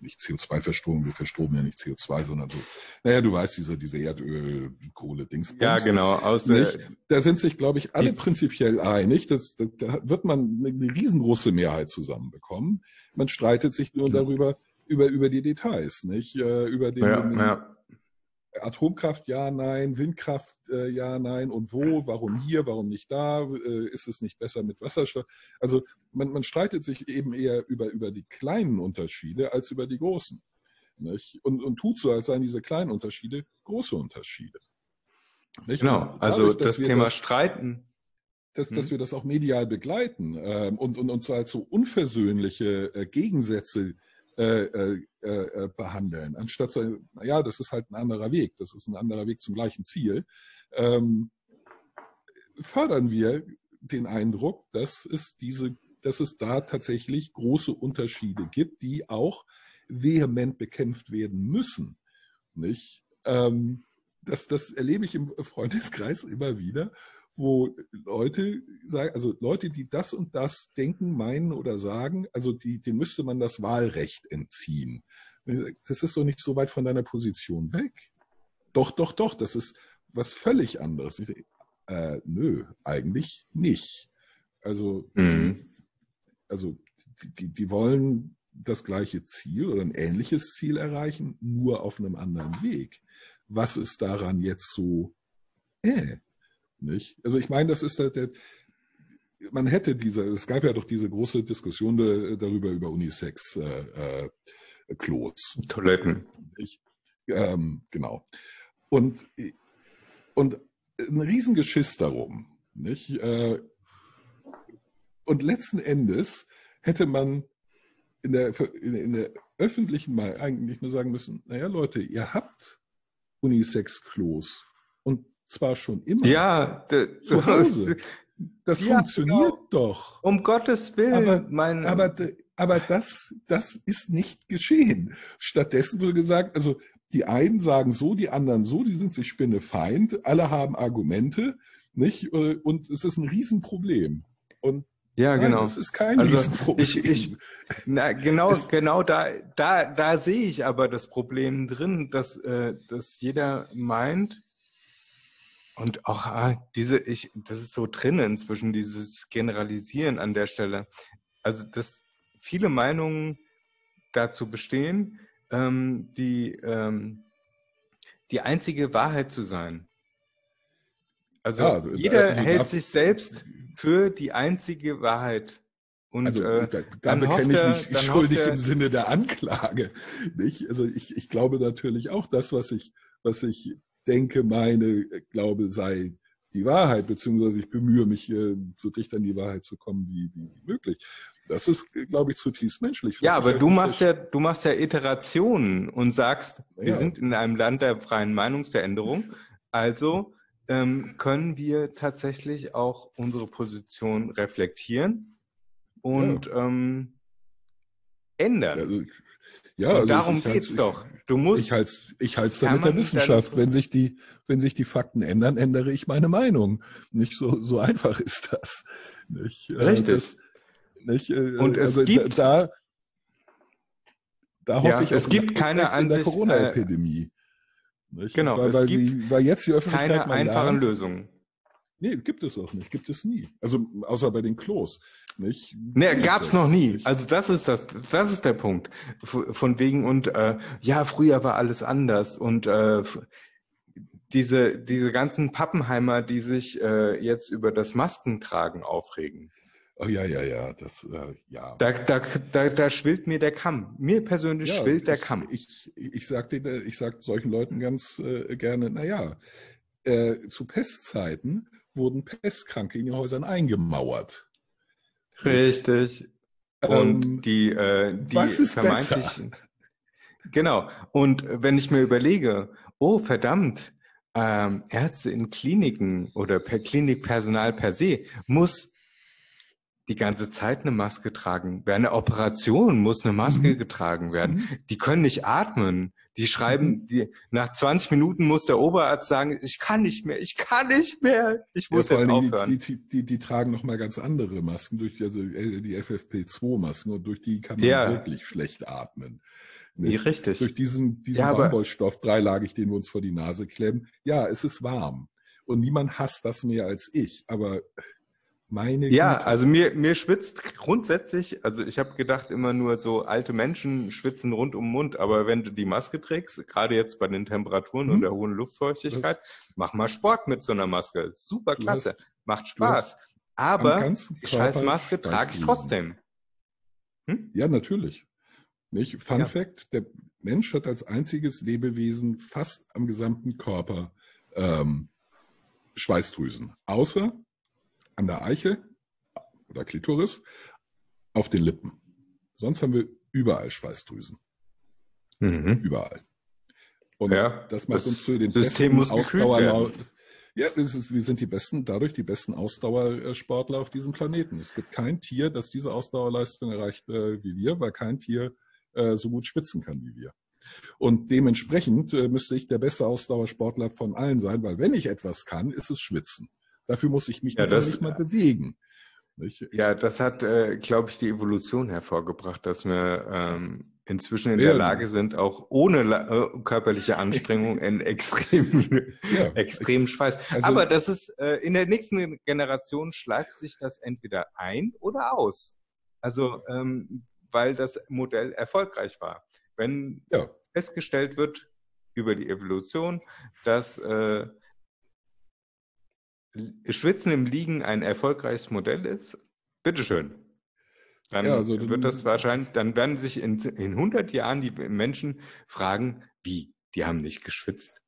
[SPEAKER 2] nicht CO2-Verstromung, wir verstromen ja nicht CO2, sondern so, naja, du weißt, diese, diese Erdöl, Kohle, Dings.
[SPEAKER 4] Ja, genau. Aus
[SPEAKER 2] nicht? Da sind sich, glaube ich, alle prinzipiell einig. Das, da, da wird man eine riesengroße Mehrheit zusammenbekommen. Man streitet sich nur darüber, über, über die Details, nicht? Äh, über den,
[SPEAKER 4] ja, ja.
[SPEAKER 2] Atomkraft ja, nein, Windkraft äh, ja, nein und wo, warum hier, warum nicht da, äh, ist es nicht besser mit Wasserstoff? Also man, man streitet sich eben eher über, über die kleinen Unterschiede als über die großen. Nicht? Und, und tut so, als seien diese kleinen Unterschiede große Unterschiede.
[SPEAKER 4] Nicht? Genau, also das Thema das, Streiten.
[SPEAKER 2] Dass, dass hm. wir das auch medial begleiten ähm, und, und, und so als so unversöhnliche äh, Gegensätze äh, äh, äh, behandeln, anstatt zu, ja, das ist halt ein anderer Weg, das ist ein anderer Weg zum gleichen Ziel, ähm, fördern wir den Eindruck, dass es diese, dass es da tatsächlich große Unterschiede gibt, die auch vehement bekämpft werden müssen. Nicht? Ähm, das, das erlebe ich im Freundeskreis immer wieder wo Leute sagen, also Leute, die das und das denken, meinen oder sagen, also die, denen müsste man das Wahlrecht entziehen. Das ist doch nicht so weit von deiner Position weg. Doch, doch, doch, das ist was völlig anderes. Ich, äh, nö, eigentlich nicht. Also, mhm. also die, die wollen das gleiche Ziel oder ein ähnliches Ziel erreichen, nur auf einem anderen Weg. Was ist daran jetzt so? Äh, nicht? Also ich meine, das ist der, der man hätte diese, es gab ja doch diese große Diskussion darüber über Unisex äh, äh, Klos.
[SPEAKER 4] Toiletten.
[SPEAKER 2] Ähm, genau. Und, und ein Riesengeschiss darum. Nicht? Äh, und letzten Endes hätte man in der, in, in der öffentlichen mal eigentlich nur sagen müssen, naja Leute, ihr habt Unisex-Klos und zwar schon immer.
[SPEAKER 4] Ja,
[SPEAKER 2] zu Hause. Das ja, funktioniert genau. doch.
[SPEAKER 4] Um Gottes Willen.
[SPEAKER 2] Aber, mein aber, aber das, das ist nicht geschehen. Stattdessen wurde gesagt, also die einen sagen so, die anderen so, die sind sich spinnefeind, alle haben Argumente, nicht? Und es ist ein Riesenproblem. Und
[SPEAKER 4] ja, Nein, genau.
[SPEAKER 2] Das ist kein also Riesenproblem.
[SPEAKER 4] Ich, ich, na, genau, es, genau da, da, da sehe ich aber das Problem drin, dass, äh, dass jeder meint, und auch ah, diese, ich, das ist so drin inzwischen, dieses Generalisieren an der Stelle. Also, dass viele Meinungen dazu bestehen, ähm, die, ähm, die einzige Wahrheit zu sein. Also ja, jeder hält sich selbst für die einzige Wahrheit Und
[SPEAKER 2] also
[SPEAKER 4] äh,
[SPEAKER 2] da, da
[SPEAKER 4] dann hofft
[SPEAKER 2] bekenne
[SPEAKER 4] er-
[SPEAKER 2] ich mich schuldig
[SPEAKER 4] er-
[SPEAKER 2] im Sinne der Anklage. Nicht? Also ich, ich glaube natürlich auch das, was ich, was ich denke, meine, äh, glaube, sei die Wahrheit, beziehungsweise ich bemühe mich, äh, so dicht an die Wahrheit zu kommen, wie, wie möglich. Das ist, äh, glaube ich, zutiefst menschlich.
[SPEAKER 4] Ja,
[SPEAKER 2] ich
[SPEAKER 4] aber
[SPEAKER 2] halt
[SPEAKER 4] du machst ja, du machst ja Iterationen und sagst, wir
[SPEAKER 2] Ja.
[SPEAKER 4] sind in einem Land der freien Meinungsveränderung, also ähm, können wir tatsächlich auch unsere Position reflektieren und ähm, ändern.
[SPEAKER 2] Also, ja, also
[SPEAKER 4] darum geht's doch. Du musst,
[SPEAKER 2] Ich halte ich halt's da mit der Wissenschaft. Wenn sich die, wenn sich die Fakten ändern, ändere ich meine Meinung. Nicht so, so einfach ist das. Nicht, Äh,
[SPEAKER 4] Richtig.
[SPEAKER 2] Das, nicht, äh,
[SPEAKER 4] Und es
[SPEAKER 2] also
[SPEAKER 4] gibt-
[SPEAKER 2] da, da hoffe
[SPEAKER 4] Ja,
[SPEAKER 2] ich
[SPEAKER 4] es gibt keine
[SPEAKER 2] in der
[SPEAKER 4] Ansicht, äh,
[SPEAKER 2] Corona-Epidemie. Nicht?
[SPEAKER 4] Genau,
[SPEAKER 2] weil,
[SPEAKER 4] es
[SPEAKER 2] weil,
[SPEAKER 4] gibt
[SPEAKER 2] sie, weil jetzt die Öffentlichkeit
[SPEAKER 4] keine einfachen
[SPEAKER 2] lernt,
[SPEAKER 4] Lösungen.
[SPEAKER 2] Nee, gibt es auch nicht, gibt es nie. Also außer bei den Klos. Nicht?
[SPEAKER 4] Nee,
[SPEAKER 2] Gibt
[SPEAKER 4] gab's
[SPEAKER 2] es
[SPEAKER 4] noch nie.
[SPEAKER 2] nicht.
[SPEAKER 4] Also das ist das, das ist der Punkt. Von wegen und äh, ja, früher war alles anders und äh, diese diese ganzen Pappenheimer, die sich äh, jetzt über das Maskentragen aufregen.
[SPEAKER 2] Oh ja, ja, ja, das, äh, ja.
[SPEAKER 4] Da, da, da, da schwillt mir der Kamm. Mir persönlich
[SPEAKER 2] Ja,
[SPEAKER 4] schwillt der
[SPEAKER 2] ich,
[SPEAKER 4] Kamm.
[SPEAKER 2] Ich, ich sag den, ich sag solchen Leuten ganz äh, gerne, naja, äh, zu Pestzeiten wurden Pestkranke in den Häusern eingemauert.
[SPEAKER 4] Richtig. Und
[SPEAKER 2] Ähm,
[SPEAKER 4] die, äh, die
[SPEAKER 2] was ist
[SPEAKER 4] vermeintlich. Genau. Und wenn ich mir überlege, oh verdammt, ähm, Ärzte in Kliniken oder per Klinikpersonal per se muss die ganze Zeit eine Maske tragen. Bei einer Operation muss eine Maske
[SPEAKER 2] Mhm.
[SPEAKER 4] getragen werden.
[SPEAKER 2] Mhm.
[SPEAKER 4] Die können nicht atmen. Die schreiben, die, nach 20 Minuten muss der Oberarzt sagen, ich kann nicht mehr, ich kann nicht mehr, ich
[SPEAKER 2] Ja,
[SPEAKER 4] muss
[SPEAKER 2] vor
[SPEAKER 4] jetzt aufhören.
[SPEAKER 2] die, die, die, die tragen noch mal ganz andere Masken, durch die, also äh, die FFP2-Masken, und durch die kann man
[SPEAKER 4] Ja.
[SPEAKER 2] wirklich schlecht atmen. Nicht?
[SPEAKER 4] richtig.
[SPEAKER 2] Durch diesen, diesen
[SPEAKER 4] Ja,
[SPEAKER 2] Baumwollstoff dreilagig, den wir uns vor die Nase klemmen. Ja, es ist warm. Und niemand hasst das mehr als ich. Aber meine
[SPEAKER 4] Ja,
[SPEAKER 2] Güte.
[SPEAKER 4] also mir, mir schwitzt grundsätzlich, also ich habe gedacht immer nur so alte Menschen schwitzen rund um den Mund, aber wenn du die Maske trägst, gerade jetzt bei den Temperaturen
[SPEAKER 2] Mhm.
[SPEAKER 4] und der hohen Luftfeuchtigkeit, mach mal Sport mit so einer Maske. Super klasse,
[SPEAKER 2] hast-
[SPEAKER 4] macht Spaß. Aber die scheiß Maske trage ich trotzdem. Hm?
[SPEAKER 2] Ja, natürlich. Nicht? Fun
[SPEAKER 4] Ja.
[SPEAKER 2] Fact, der Mensch hat als einziges Lebewesen fast am gesamten Körper ähm, Schweißdrüsen. Außer an der Eichel oder Klitoris auf den Lippen. Sonst haben wir überall Schweißdrüsen.
[SPEAKER 4] Mhm.
[SPEAKER 2] Überall. Und
[SPEAKER 4] Ja,
[SPEAKER 2] das macht
[SPEAKER 4] das
[SPEAKER 2] uns zu den
[SPEAKER 4] System
[SPEAKER 2] besten Ausdauer. Ja, ist, wir sind die besten, dadurch die besten Ausdauersportler auf diesem Planeten. Es gibt kein Tier, das diese Ausdauerleistung erreicht äh, wie wir, weil kein Tier äh, so gut schwitzen kann wie wir. Und dementsprechend äh, müsste ich der beste Ausdauersportler von allen sein, weil wenn ich etwas kann, ist es schwitzen. Dafür muss ich mich
[SPEAKER 4] Ja, das-
[SPEAKER 2] nicht mal bewegen. Nicht?
[SPEAKER 4] Ja, das hat, äh, glaube ich, die Evolution hervorgebracht, dass wir ähm, inzwischen in der
[SPEAKER 2] Ja.
[SPEAKER 4] Lage sind, auch ohne äh, körperliche Anstrengung einen extremen,
[SPEAKER 2] Ja.
[SPEAKER 4] extremen Schweiß.
[SPEAKER 2] Also-
[SPEAKER 4] Aber das ist, äh, in der nächsten Generation schleicht sich das entweder ein oder aus. Also, ähm, weil das Modell erfolgreich war. Wenn
[SPEAKER 2] Ja.
[SPEAKER 4] festgestellt wird über die Evolution, dass äh, Schwitzen im Liegen ein erfolgreiches Modell ist, bitteschön. Dann
[SPEAKER 2] Ja, also dann-
[SPEAKER 4] wird das wahrscheinlich, dann werden sich in, in 100 Jahren die Menschen fragen, wie, die haben nicht geschwitzt.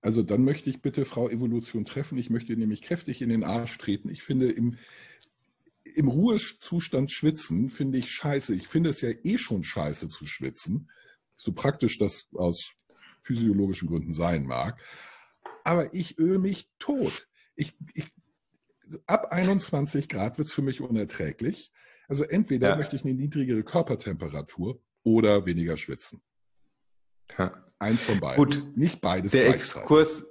[SPEAKER 2] Also dann möchte ich bitte Frau Evolution treffen. Ich möchte nämlich kräftig in den Arsch treten. Ich finde im, im Ruhezustand schwitzen, finde ich scheiße. Ich finde es ja eh schon scheiße zu schwitzen. So praktisch das aus physiologischen Gründen sein mag. Aber ich öle mich tot. Ich, ich, ab 21 Grad wird es für mich unerträglich. Also entweder
[SPEAKER 4] Ja.
[SPEAKER 2] möchte ich eine niedrigere Körpertemperatur oder weniger schwitzen.
[SPEAKER 4] Ja.
[SPEAKER 2] Eins von beiden.
[SPEAKER 4] Gut.
[SPEAKER 2] Nicht beides
[SPEAKER 4] Der. Exkurs,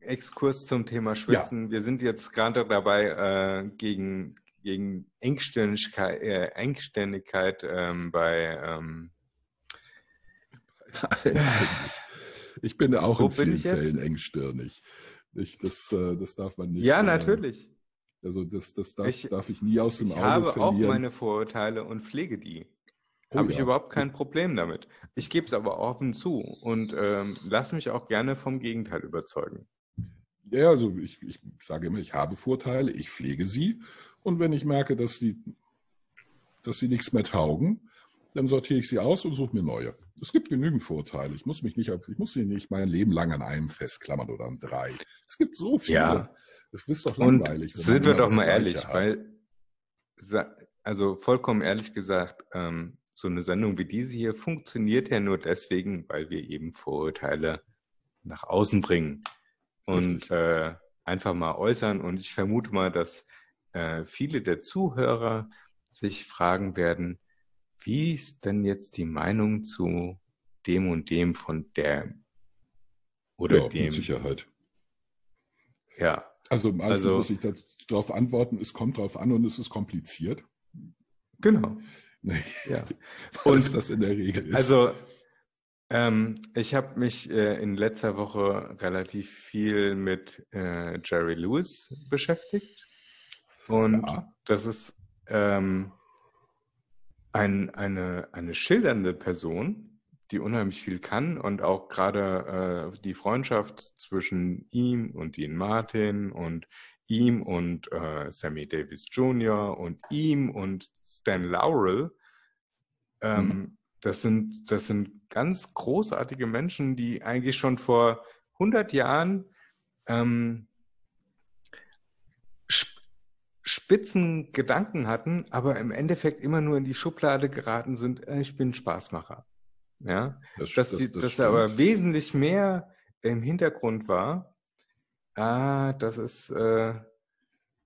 [SPEAKER 4] Exkurs zum Thema Schwitzen. Wir sind jetzt gerade dabei, äh, gegen, gegen Engstirnigkeit, äh, Engstirnigkeit ähm, bei ähm,
[SPEAKER 2] Ich bin auch
[SPEAKER 4] Wo
[SPEAKER 2] in vielen? Fällen engstirnig. Ich, das, äh, das darf man nicht.
[SPEAKER 4] Ja,
[SPEAKER 2] äh,
[SPEAKER 4] natürlich.
[SPEAKER 2] Also das, das darf,
[SPEAKER 4] Ich-
[SPEAKER 2] darf ich nie aus dem
[SPEAKER 4] Ich
[SPEAKER 2] Auge
[SPEAKER 4] habe auch
[SPEAKER 2] verlieren.
[SPEAKER 4] meine Vorurteile und pflege die.
[SPEAKER 2] Oh
[SPEAKER 4] habe ich
[SPEAKER 2] ja.
[SPEAKER 4] überhaupt kein Problem damit. Ich gebe es aber offen zu und ähm, lass mich auch gerne vom Gegenteil überzeugen.
[SPEAKER 2] Ja, also ich, ich sage immer, ich habe Vorteile, ich pflege sie. Und wenn ich merke, dass die dass sie nichts mehr taugen, dann sortiere ich sie aus und suche mir neue. Es gibt genügend Vorteile. Ich muss mich nicht, ich muss sie nicht mein Leben lang an einem festklammern oder an drei. Es gibt so viele.
[SPEAKER 4] Ja.
[SPEAKER 2] Das ist doch langweilig.
[SPEAKER 4] sind wir doch mal ehrlich,
[SPEAKER 2] hat.
[SPEAKER 4] weil, also vollkommen ehrlich gesagt, ähm, so eine Sendung wie diese hier funktioniert ja nur deswegen, weil wir eben Vorurteile nach außen bringen und äh, einfach mal äußern. Und ich vermute mal, dass äh, viele der Zuhörer sich fragen werden, wie ist denn jetzt die Meinung zu dem und dem von der oder
[SPEAKER 2] ja,
[SPEAKER 4] dem?
[SPEAKER 2] mit Sicherheit.
[SPEAKER 4] Ja,
[SPEAKER 2] Also meistens
[SPEAKER 4] Also-
[SPEAKER 2] muss ich darauf antworten, es kommt drauf an und es ist kompliziert.
[SPEAKER 4] genau. Ja.
[SPEAKER 2] Und das in der Regel ist.
[SPEAKER 4] Also, ähm, ich habe mich äh, in letzter Woche relativ viel mit äh, Jerry Lewis beschäftigt. Und
[SPEAKER 2] Ja.
[SPEAKER 4] das ist ähm, ein, eine, eine schildernde Person, die unheimlich viel kann und auch gerade äh, die Freundschaft zwischen ihm und Dean Martin und ihm und äh, Sammy Davis Jr. und ihm und Stan Laurel. Ähm,
[SPEAKER 2] Mhm.
[SPEAKER 4] das, sind, das sind ganz großartige Menschen, die eigentlich schon vor 100 Jahren ähm, spitzen Gedanken hatten, aber im Endeffekt immer nur in die Schublade geraten sind, äh, ich bin Spaßmacher. Ja,
[SPEAKER 2] das,
[SPEAKER 4] dass,
[SPEAKER 2] das-
[SPEAKER 4] die,
[SPEAKER 2] das
[SPEAKER 4] dass da aber wesentlich mehr im Hintergrund war, ah, das ist äh,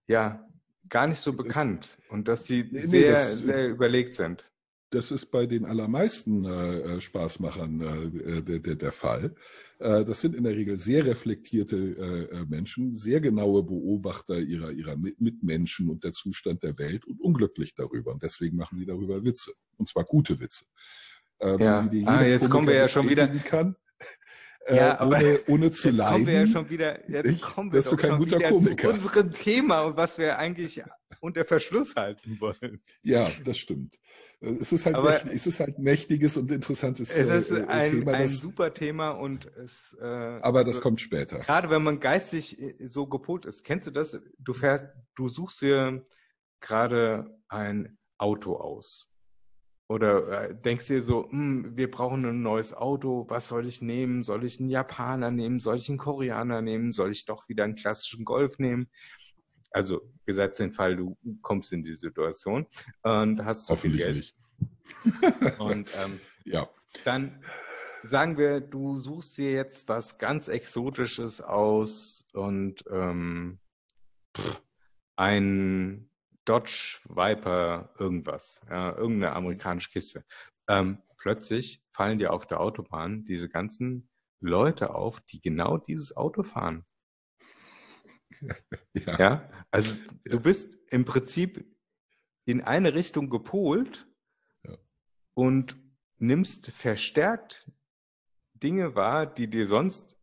[SPEAKER 4] ja gar nicht so
[SPEAKER 2] Das-
[SPEAKER 4] bekannt und dass sie
[SPEAKER 2] Nee,
[SPEAKER 4] sehr,
[SPEAKER 2] das-
[SPEAKER 4] sehr überlegt sind.
[SPEAKER 2] Das ist bei den allermeisten äh, äh, Spaßmachern äh, der, der, der Fall. Äh, das sind in der Regel sehr reflektierte äh, äh, Menschen, sehr genaue Beobachter ihrer, ihrer Mit- Mitmenschen und der Zustand der Welt und unglücklich darüber. Und deswegen machen sie darüber Witze. Und zwar gute Witze. Äh,
[SPEAKER 4] Ja.
[SPEAKER 2] die
[SPEAKER 4] Ah, jetzt kommen wir ja schon wieder-
[SPEAKER 2] Kann, äh,
[SPEAKER 4] Ja, aber
[SPEAKER 2] ohne, ohne zu
[SPEAKER 4] Jetzt
[SPEAKER 2] leiden.
[SPEAKER 4] kommen wir ja schon wieder, jetzt kommen wir
[SPEAKER 2] du
[SPEAKER 4] doch
[SPEAKER 2] kein
[SPEAKER 4] schon
[SPEAKER 2] guter
[SPEAKER 4] wieder
[SPEAKER 2] Komiker.
[SPEAKER 4] zu unserem Thema und was wir eigentlich unter Verschluss halten wollen.
[SPEAKER 2] Ja, das stimmt. Es ist halt,
[SPEAKER 4] Aber-
[SPEAKER 2] mächtig, es ist halt mächtiges und interessantes
[SPEAKER 4] Es ist
[SPEAKER 2] äh, äh,
[SPEAKER 4] ein,
[SPEAKER 2] Thema.
[SPEAKER 4] ein
[SPEAKER 2] Das,
[SPEAKER 4] super Thema und es, äh,
[SPEAKER 2] aber das
[SPEAKER 4] also,
[SPEAKER 2] kommt später.
[SPEAKER 4] gerade wenn man geistig äh, so gepolt ist. Kennst du das? Du fährst, du suchst dir gerade ein Auto aus. Oder äh, denkst dir so, hm, wir brauchen ein neues Auto, was soll ich nehmen? Soll ich einen Japaner nehmen? Soll ich einen Koreaner nehmen? Soll ich doch wieder einen klassischen Golf nehmen? Also, gesetzt den Fall, du kommst in die Situation und hast so viel Geld.
[SPEAKER 2] nicht.
[SPEAKER 4] Und ähm,
[SPEAKER 2] Ja,
[SPEAKER 4] dann sagen wir, du suchst dir jetzt was ganz Exotisches aus und ähm, pff, ein Dodge Viper irgendwas, ja, irgendeine amerikanische Kiste. Ähm, plötzlich fallen dir auf der Autobahn diese ganzen Leute auf, die genau dieses Auto fahren.
[SPEAKER 2] ja.
[SPEAKER 4] Ja, also
[SPEAKER 2] Ja.
[SPEAKER 4] du bist im Prinzip in eine Richtung gepolt
[SPEAKER 2] Ja.
[SPEAKER 4] und nimmst verstärkt Dinge wahr, die dir sonst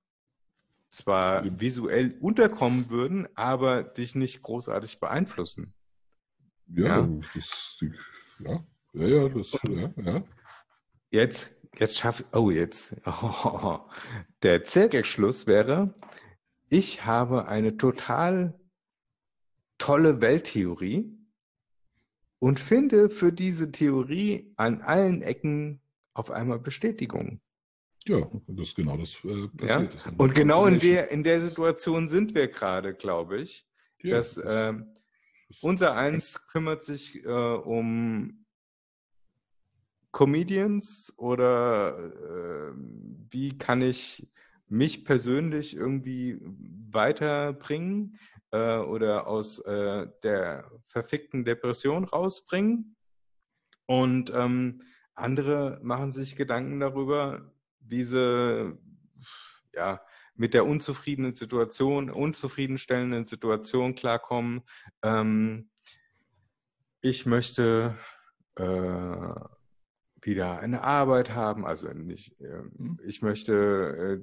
[SPEAKER 4] zwar visuell unterkommen würden, aber dich nicht großartig beeinflussen.
[SPEAKER 2] Ja,
[SPEAKER 4] Ja.
[SPEAKER 2] das, ja, ja, ja, das, ja, ja.
[SPEAKER 4] Jetzt, jetzt schaff, oh, jetzt, der Zirkelschluss wäre, ich habe eine total tolle Welttheorie und finde für diese Theorie an allen Ecken auf einmal Bestätigung.
[SPEAKER 2] Ja, das ist genau das äh,
[SPEAKER 4] Ja?
[SPEAKER 2] passiert. ist.
[SPEAKER 4] Und genau in der, in der Situation sind wir gerade, glaube ich,
[SPEAKER 2] Ja,
[SPEAKER 4] dass
[SPEAKER 2] das-
[SPEAKER 4] ähm,
[SPEAKER 2] das-
[SPEAKER 4] unser Eins kümmert sich äh, um Comedians oder äh, wie kann ich mich persönlich irgendwie weiterbringen äh, oder aus äh, der verfickten Depression rausbringen. Und ähm, andere machen sich Gedanken darüber, wie sie ja, mit der unzufriedenen Situation, unzufriedenstellenden Situation klarkommen. Ähm, ich möchte äh, wieder eine Arbeit haben, also nicht, äh,
[SPEAKER 2] Mhm.
[SPEAKER 4] ich möchte,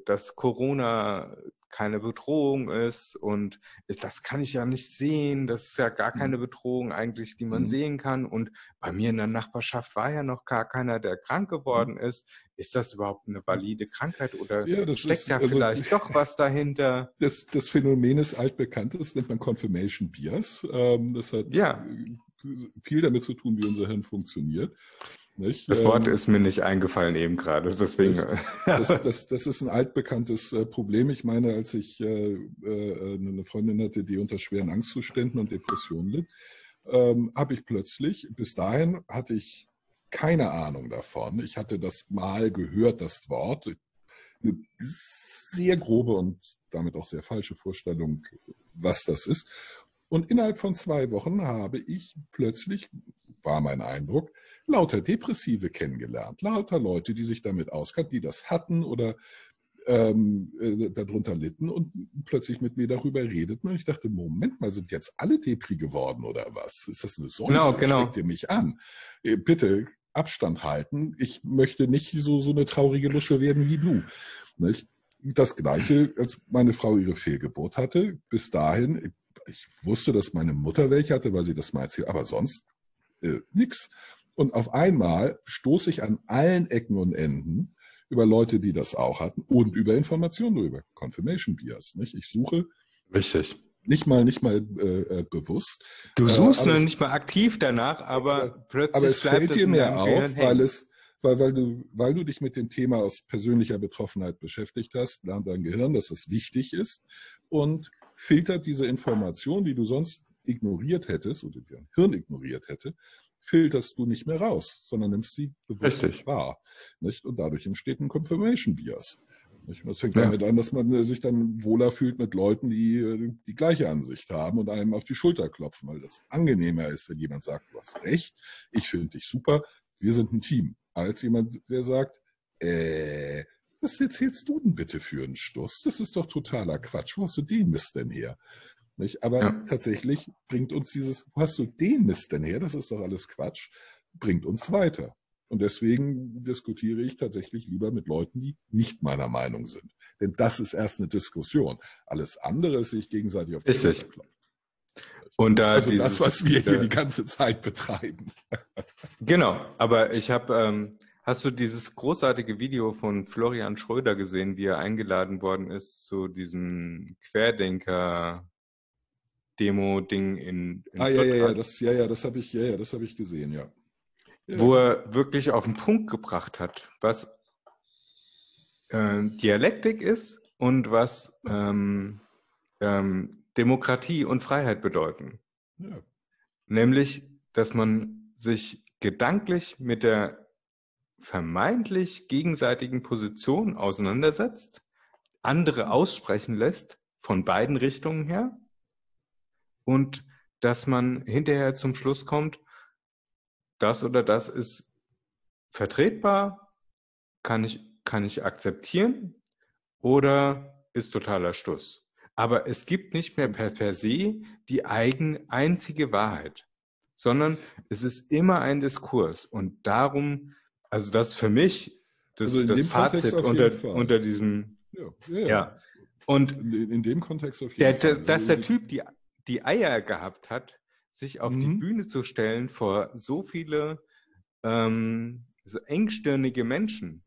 [SPEAKER 4] äh, dass Corona keine Bedrohung ist und ich, das kann ich ja nicht sehen, das ist ja gar keine Bedrohung eigentlich, die man
[SPEAKER 2] Mhm.
[SPEAKER 4] sehen kann und bei mir in der Nachbarschaft war ja noch gar keiner, der krank geworden ist. Ist das überhaupt eine valide Krankheit oder
[SPEAKER 2] Ja,
[SPEAKER 4] steckt
[SPEAKER 2] ist-
[SPEAKER 4] da
[SPEAKER 2] also-
[SPEAKER 4] vielleicht doch was dahinter?
[SPEAKER 2] Das, das Phänomen ist altbekannt, das nennt man Confirmation Bias. Ähm, das hat
[SPEAKER 4] Ja.
[SPEAKER 2] äh, viel damit zu tun, wie unser Hirn funktioniert.
[SPEAKER 4] Nicht? Das Wort ähm, ist mir nicht eingefallen eben gerade, deswegen.
[SPEAKER 2] Das, das, das ist ein altbekanntes äh, Problem. Ich meine, als ich äh, äh, eine Freundin hatte, die unter schweren Angstzuständen und Depressionen litt, ähm, habe ich plötzlich, bis dahin hatte ich keine Ahnung davon. Ich hatte das mal gehört, das Wort. Eine sehr grobe und damit auch sehr falsche Vorstellung, was das ist. Und innerhalb von zwei Wochen habe ich plötzlich, war mein Eindruck, lauter Depressive kennengelernt. Lauter Leute, die sich damit auskannten, die das hatten oder ähm, äh, darunter litten und plötzlich mit mir darüber redeten. Und ich dachte, Moment mal, sind jetzt alle Depri geworden oder was? Ist das eine Sorge?
[SPEAKER 4] Genau, genau.
[SPEAKER 2] Steckt ihr mich an? Äh, bitte Abstand halten. Ich möchte nicht so, so eine traurige Lusche werden wie du. Nicht? Das Gleiche, als meine Frau ihre Fehlgeburt hatte. Bis dahin, ich wusste, dass meine Mutter welche hatte, weil sie das mal erzählt, aber sonst äh, nix. Und auf einmal stoße ich an allen Ecken und Enden über Leute, die das auch hatten und über Informationen darüber. Confirmation Bias. Nicht? Ich suche.
[SPEAKER 4] Richtig.
[SPEAKER 2] Nicht mal, nicht mal äh, äh bewusst.
[SPEAKER 4] Du suchst äh, nicht mal aktiv danach, aber, aber plötzlich
[SPEAKER 2] aber es fällt dir mehr auf, weil es, weil, weil du, weil du dich mit dem Thema aus persönlicher Betroffenheit beschäftigt hast, lernt dein Gehirn, dass es wichtig ist und filtert diese Information, die du sonst ignoriert hättest oder dein Hirn ignoriert hätte, filterst du nicht mehr raus, sondern nimmst sie bewusst Richtig. wahr. Nicht? Und dadurch entsteht ein Confirmation Bias. Nicht? Und das fängt ja. damit an, dass man sich dann wohler fühlt mit Leuten, die die gleiche Ansicht haben und einem auf die Schulter klopfen, weil das angenehmer ist, wenn jemand sagt, du hast recht, ich finde dich super, wir sind ein Team, als jemand, der sagt, äh, was erzählst du denn bitte für einen Stuss? Das ist doch totaler Quatsch. Wo hast du den Mist denn her? Nicht? Aber ja. tatsächlich bringt uns dieses, wo hast du den Mist denn her? Das ist doch alles Quatsch, bringt uns weiter. Und deswegen diskutiere ich tatsächlich lieber mit Leuten, die nicht meiner Meinung sind. Denn das ist erst eine Diskussion. Alles andere ist sich gegenseitig auf
[SPEAKER 4] die klopfen. Und da
[SPEAKER 2] also dieses, das, was wir hier die ganze Zeit betreiben.
[SPEAKER 4] Genau, aber ich habe, ähm, hast du dieses großartige Video von Florian Schröder gesehen, wie er eingeladen worden ist zu diesem Querdenker Demo-Ding in,
[SPEAKER 2] in Ah, ja, ja, ja, das, ja, ja, das habe ich, ja, ja, das habe ich gesehen, ja. ja.
[SPEAKER 4] Wo er wirklich auf den Punkt gebracht hat, was äh, Dialektik ist und was ähm, ähm, Demokratie und Freiheit bedeuten. Ja. Nämlich, dass man sich gedanklich mit der vermeintlich gegenseitigen Position auseinandersetzt, andere aussprechen lässt, von beiden Richtungen her, und dass man hinterher zum Schluss kommt, das oder das ist vertretbar, kann ich, kann ich akzeptieren oder ist totaler Stuss. Aber es gibt nicht mehr per, per se die eigen, einzige Wahrheit, sondern es ist immer ein Diskurs. Und darum, also das für mich, das, also das Fazit unter, unter diesem. Ja, ja, ja. Und
[SPEAKER 2] in, in, dem Kontext
[SPEAKER 4] auf jeden der, Fall. Dass der Typ die die Eier gehabt hat, sich auf mhm. die Bühne zu stellen vor so viele ähm, so engstirnige Menschen,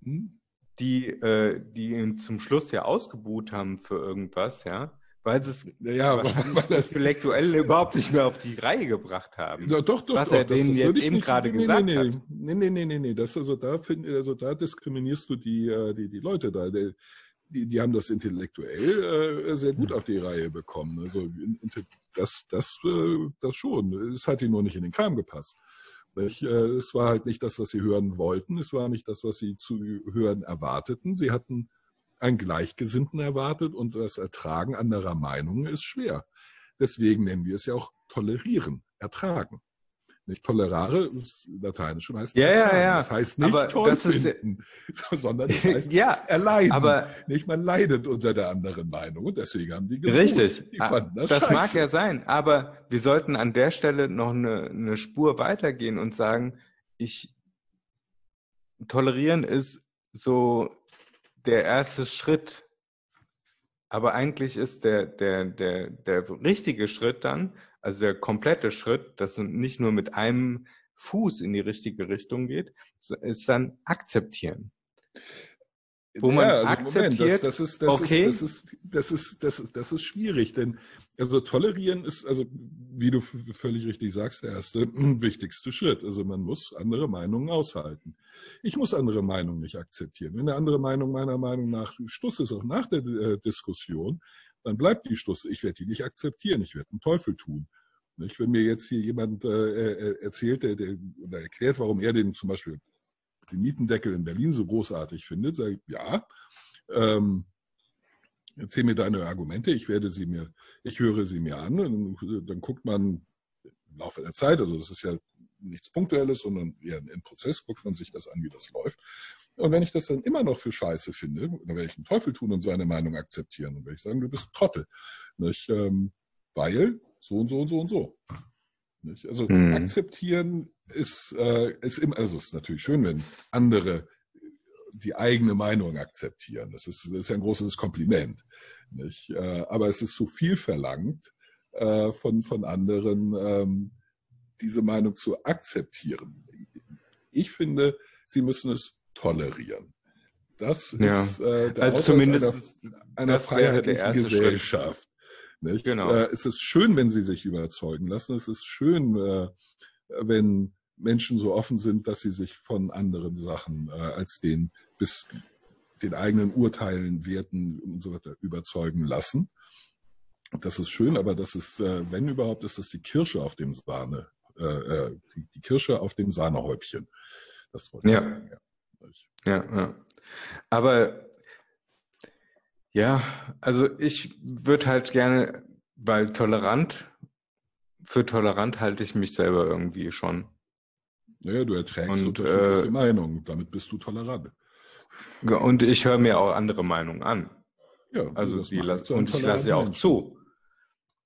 [SPEAKER 4] mhm. die, äh, die ihn zum Schluss ja ausgebuht haben für irgendwas, ja, weil sie es
[SPEAKER 2] ja,
[SPEAKER 4] weil das intellektuell überhaupt nicht mehr auf die Reihe gebracht haben.
[SPEAKER 2] Ja, doch, doch,
[SPEAKER 4] was
[SPEAKER 2] doch,
[SPEAKER 4] er denen jetzt eben nicht, gerade nee, gesagt
[SPEAKER 2] nee,
[SPEAKER 4] hat.
[SPEAKER 2] Nee, nee, nee, nee, nee, das, also da find, also da diskriminierst du die, äh, die, die Leute da. Die, die haben das intellektuell äh, sehr gut auf die Reihe bekommen. Also das, das, äh, das schon. Es hat ihnen nur nicht in den Kram gepasst. Ich, äh, es war halt nicht das, was sie hören wollten. Es war nicht das, was sie zu hören erwarteten. Sie hatten einen Gleichgesinnten erwartet und das Ertragen anderer Meinungen ist schwer. Deswegen nennen wir es ja auch tolerieren, ertragen. Nicht tolerare, ist lateinisch heißt
[SPEAKER 4] ja, ja, ja.
[SPEAKER 2] Das heißt nicht aber toll finden, ist, sondern das heißt ja, erleiden.
[SPEAKER 4] Aber
[SPEAKER 2] nicht man leidet unter der anderen Meinung und deswegen haben die
[SPEAKER 4] gewohnt. Richtig. Die fanden das, das mag ja sein, aber wir sollten an der Stelle noch eine, eine Spur weitergehen und sagen, ich tolerieren ist so der erste Schritt. Aber eigentlich ist der, der, der, der richtige Schritt dann, also der komplette Schritt, dass es nicht nur mit einem Fuß in die richtige Richtung geht, ist dann akzeptieren. Wo man ja, also akzeptiert, Moment,
[SPEAKER 2] das, das, ist, das, okay. ist, das, ist, das, ist, das, ist, das ist schwierig, denn also tolerieren ist, also wie du völlig richtig sagst, der erste wichtigste Schritt. Also man muss andere Meinungen aushalten. Ich muss andere Meinungen nicht akzeptieren. Wenn eine andere Meinung meiner Meinung nach Stuss ist, auch nach der äh, Diskussion, dann bleibt die Stuss. Ich werde die nicht akzeptieren. Ich werde einen Teufel tun. Nicht? Wenn mir jetzt hier jemand äh, äh erzählt der, der, oder erklärt, warum er den zum Beispiel den Mietendeckel in Berlin so großartig findet, sage ich, ja, ähm, erzähl mir deine Argumente, ich werde sie mir, ich höre sie mir an und dann guckt man im Laufe der Zeit, also das ist ja nichts Punktuelles, sondern eher ein Prozess, guckt man sich das an, wie das läuft. Und wenn ich das dann immer noch für scheiße finde, dann werde ich einen Teufel tun und seine Meinung akzeptieren. Und werde ich sagen, du bist Trottel. Nicht? Ähm, weil so und so und so und so. Nicht? Also hm. akzeptieren ist, äh, ist immer, also ist natürlich schön, wenn andere die eigene Meinung akzeptieren. Das ist, das ist ein großes Kompliment. Nicht? Äh, aber es ist zu viel verlangt äh, von, von anderen, ähm, diese Meinung zu akzeptieren. Ich finde, sie müssen es tolerieren. Das ja. ist äh, der
[SPEAKER 4] also zumindest
[SPEAKER 2] einer, einer freiheitlichen Gesellschaft. Genau. Äh, es ist schön, wenn sie sich überzeugen lassen. Es ist schön, äh, wenn Menschen so offen sind, dass sie sich von anderen Sachen äh, als den bis den eigenen Urteilen, Werten und so weiter überzeugen lassen. Das ist schön, aber das ist, äh, wenn überhaupt, ist das die Kirsche auf dem Sahne, äh, äh die, die Kirsche auf dem Sahnehäubchen.
[SPEAKER 4] Das wollte ich ja. sagen. Ja. ja, ja. Aber ja, also ich würde halt gerne, weil tolerant, für tolerant halte ich mich selber irgendwie schon.
[SPEAKER 2] Naja, du erträgst und, unterschiedliche äh, Meinungen, damit bist du tolerant.
[SPEAKER 4] Und ich höre mir auch andere Meinungen an. Ja, also die las und ich lasse ja auch zu.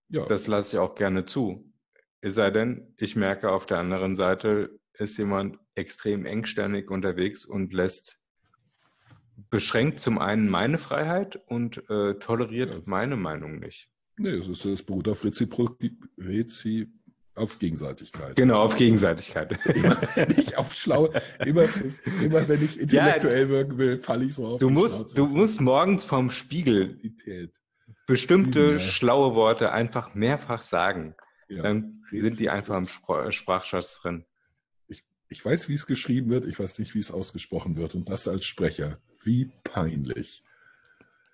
[SPEAKER 4] Ja. Das lasse ich auch gerne zu. Es sei denn, ich merke auf der anderen Seite ist jemand extrem engstirnig unterwegs und lässt beschränkt zum einen meine Freiheit und äh, toleriert ja. meine Meinung nicht.
[SPEAKER 2] Nee, es, ist, es beruht auf Rezipro Rezi auf Gegenseitigkeit.
[SPEAKER 4] Genau, auf Gegenseitigkeit.
[SPEAKER 2] Immer, nicht auf schlau. Immer, immer wenn ich intellektuell ja, wirken will, falle ich so auf.
[SPEAKER 4] Du musst, du musst morgens vom Spiegel bestimmte ja. schlaue Worte einfach mehrfach sagen. Ja. Dann sind die einfach im Sprachschatz drin.
[SPEAKER 2] Ich, ich weiß, wie es geschrieben wird, ich weiß nicht, wie es ausgesprochen wird. Und das als Sprecher. Wie peinlich.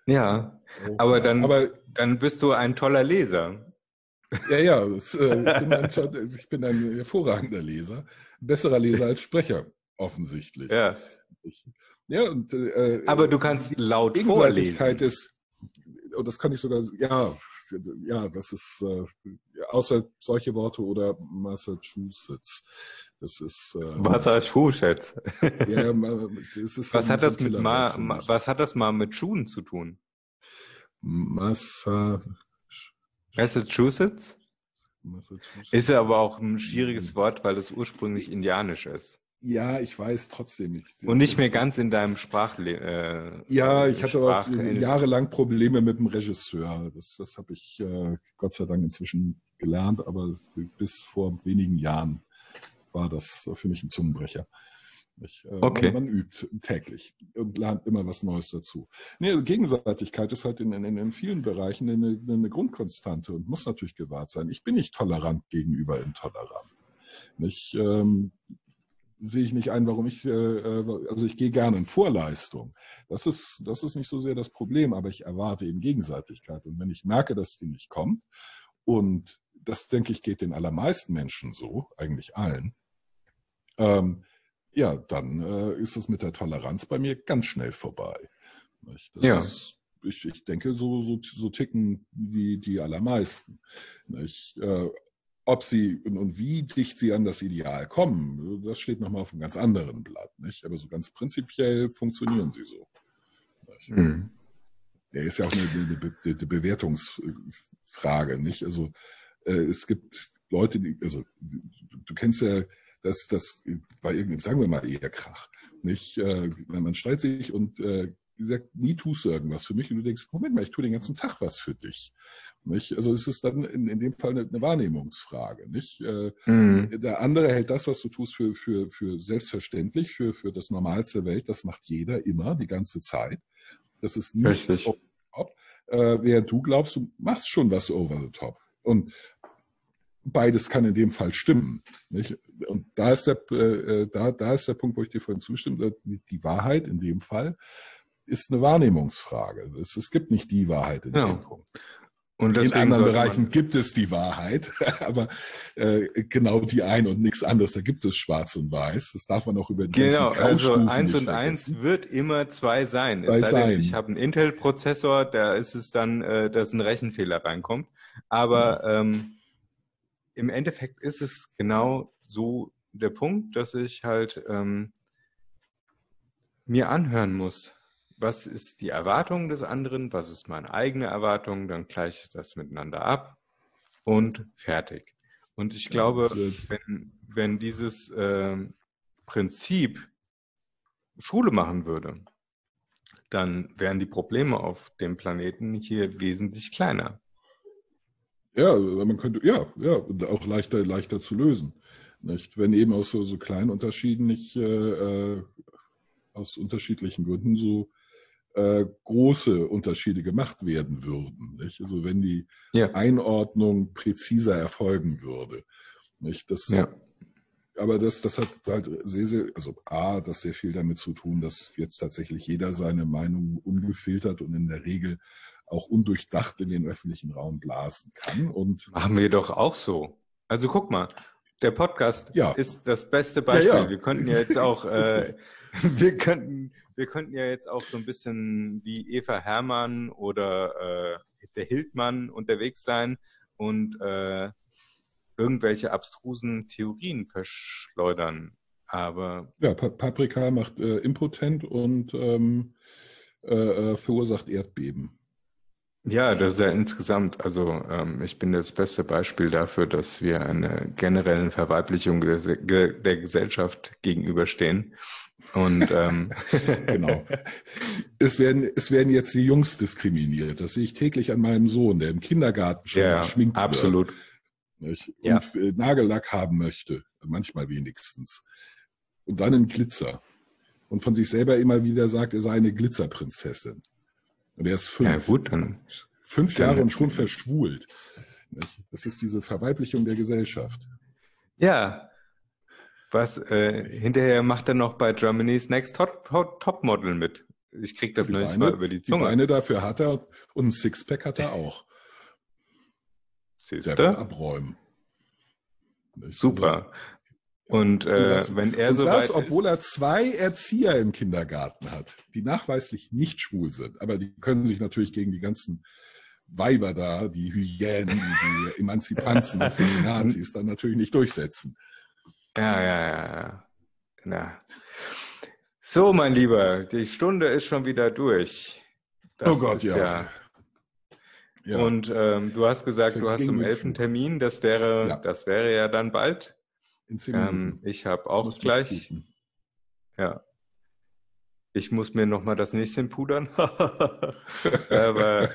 [SPEAKER 4] Ja, oh, aber dann, aber, dann bist du ein toller Leser.
[SPEAKER 2] Ja, ja, das, äh, ich, bin ein, hervorragender Leser. besserer Leser als Sprecher, offensichtlich.
[SPEAKER 4] Ja.
[SPEAKER 2] Ich, ja und, äh,
[SPEAKER 4] aber du kannst laut vorlesen.
[SPEAKER 2] ist, und das kann ich sogar, ja, ja, das ist äh, außer solche Worte oder Massachusetts. Das ist äh,
[SPEAKER 4] Massachusetts. ja, das ist was hat das mit ma, was hat das mal mit Schuhen zu tun?
[SPEAKER 2] Massa
[SPEAKER 4] Massachusetts? Massachusetts. Ist ja aber auch ein schwieriges Wort, weil es ursprünglich indianisch ist.
[SPEAKER 2] Ja, ich weiß trotzdem nicht.
[SPEAKER 4] Und nicht mehr ganz in deinem Sprachle
[SPEAKER 2] äh, Ja, ich hatte Sprach auch jahrelang Probleme mit dem Regisseur. Das, das habe ich äh, Gott sei Dank inzwischen gelernt, aber bis vor wenigen Jahren war das für mich ein Zungenbrecher. Ich, äh, okay. man, übt täglich und lernt immer was Neues dazu. Nee, Gegenseitigkeit ist halt in, in, in vielen Bereichen eine, eine Grundkonstante und muss natürlich gewahrt sein. Ich bin nicht tolerant gegenüber intolerant. Ich, ähm, sehe ich nicht ein, warum ich, äh, äh, also ich gehe gerne in Vorleistung. Das ist, das ist nicht so sehr das Problem, aber ich erwarte eben Gegenseitigkeit. Und wenn ich merke, dass die nicht kommt, und das denke ich geht den allermeisten Menschen so, eigentlich allen, ähm, ja, dann äh, ist es mit der Toleranz bei mir ganz schnell vorbei. Ja. Ist, ich, ich denke, so, so, so ticken die, die allermeisten. Nicht? Äh, ob sie und, wie dicht sie an das Ideal kommen, das steht nochmal auf einem ganz anderen Blatt. Nicht? Aber so ganz prinzipiell funktionieren sie so. Mhm. Ja, ist ja auch eine, eine, eine, Bewertungsfrage. Nicht? Also äh, es gibt Leute, die, also du, du kennst ja das, das bei irgendeinem, sagen wir mal, eher Krach. Nicht? Äh, man streitet sich und äh, gesagt, nie tust du irgendwas für mich und du denkst, Moment mal, ich tue den ganzen Tag was für dich. Nicht? Also es ist dann in, in dem Fall eine, eine Wahrnehmungsfrage. Nicht? Äh, mhm. Der andere hält das, was du tust, für, für, für selbstverständlich, für, für das Normalste der Welt. Das macht jeder immer, die ganze Zeit. Das ist nichts Richtig. over the top. Äh, während du glaubst, du machst schon was over the top. Und beides kann in dem Fall stimmen. Nicht? Und da ist der, äh, da, da ist der Punkt, wo ich dir vorhin zustimme, die Wahrheit in dem Fall ist eine Wahrnehmungsfrage. Es, es gibt nicht die Wahrheit in ja. dem Punkt. Und in anderen Bereichen gibt es die Wahrheit, aber äh, genau die ein und nichts anderes. Da gibt es Schwarz und Weiß. Das darf man auch über die
[SPEAKER 4] Genau, also eins und eins wird immer zwei sein. Es sei. Denn, ich habe einen Intel-Prozessor, da ist es dann, äh, dass ein Rechenfehler reinkommt. Aber ja. ähm, im Endeffekt ist es genau so der Punkt, dass ich halt ähm, mir anhören muss, was ist die Erwartung des anderen, was ist meine eigene Erwartung, dann gleiche ich das miteinander ab und fertig. Und ich glaube, wenn, wenn dieses äh, Prinzip Schule machen würde, dann wären die Probleme auf dem Planeten hier wesentlich kleiner.
[SPEAKER 2] Ja, man könnte, ja, ja, auch leichter, leichter zu lösen. Nicht? Wenn eben aus so, so kleinen Unterschieden nicht äh, äh aus unterschiedlichen Gründen so äh, große Unterschiede gemacht werden würden. Nicht? Also wenn die ja. Einordnung präziser erfolgen würde. Nicht? Das, ja. Aber das, das hat halt sehr, sehr, also A, das sehr viel damit zu tun, dass jetzt tatsächlich jeder seine Meinung ungefiltert und in der Regel auch undurchdacht in den öffentlichen Raum blasen kann. Und
[SPEAKER 4] Machen wir doch auch so. Also guck mal, der Podcast ja. ist das beste Beispiel. Ja, ja. Wir könnten ja jetzt auch, äh, wir könnten, wir könnten ja jetzt auch so ein bisschen wie Eva Hermann oder äh, der Hildmann unterwegs sein und äh, irgendwelche abstrusen Theorien verschleudern. Aber
[SPEAKER 2] ja, pa Paprika macht äh, impotent und ähm, äh, äh, verursacht Erdbeben.
[SPEAKER 4] Ja, das ist ja insgesamt, also ähm, ich bin das beste Beispiel dafür, dass wir einer generellen Verweiblichung der, der Gesellschaft gegenüberstehen. Und ähm,
[SPEAKER 2] genau. Es werden, es werden jetzt die Jungs diskriminiert. Das sehe ich täglich an meinem Sohn, der im Kindergarten schon ja, geschminkt
[SPEAKER 4] absolut.
[SPEAKER 2] wird. Und ja. Äh, Nagellack haben möchte, manchmal wenigstens. Und dann einen Glitzer. Und von sich selber immer wieder sagt, er sei eine Glitzerprinzessin. Und er ist fünf. Ja,
[SPEAKER 4] gut, dann.
[SPEAKER 2] Fünf Jahre und schon verschwult. Das ist diese Verweiblichung der Gesellschaft.
[SPEAKER 4] Ja. Was, äh, hinterher macht er noch bei Germany's Next Top, Top Model mit. Ich krieg das nicht mal über die Zunge.
[SPEAKER 2] Die Beine dafür hat er und ein Sixpack hat er auch.
[SPEAKER 4] Siehst Der
[SPEAKER 2] abräumen.
[SPEAKER 4] Super. Und, äh, das, wenn er so das,
[SPEAKER 2] obwohl er zwei Erzieher im Kindergarten hat, die nachweislich nicht schwul sind, aber die können sich natürlich gegen die ganzen Weiber da, die Hyänen, die Emanzipanzen für die Nazis dann natürlich nicht durchsetzen.
[SPEAKER 4] Ja, ja, ja, ja. So, mein Lieber, die Stunde ist schon wieder durch.
[SPEAKER 2] Das oh Gott, ja.
[SPEAKER 4] ja. ja. Und ähm, du hast gesagt, du hast zum elften Termin. Das wäre, ja. das wäre ja dann bald. In zehn ähm, Minuten. Ähm, ich habe auch gleich. Ja. Ich muss mir noch mal das Näschen pudern. Aber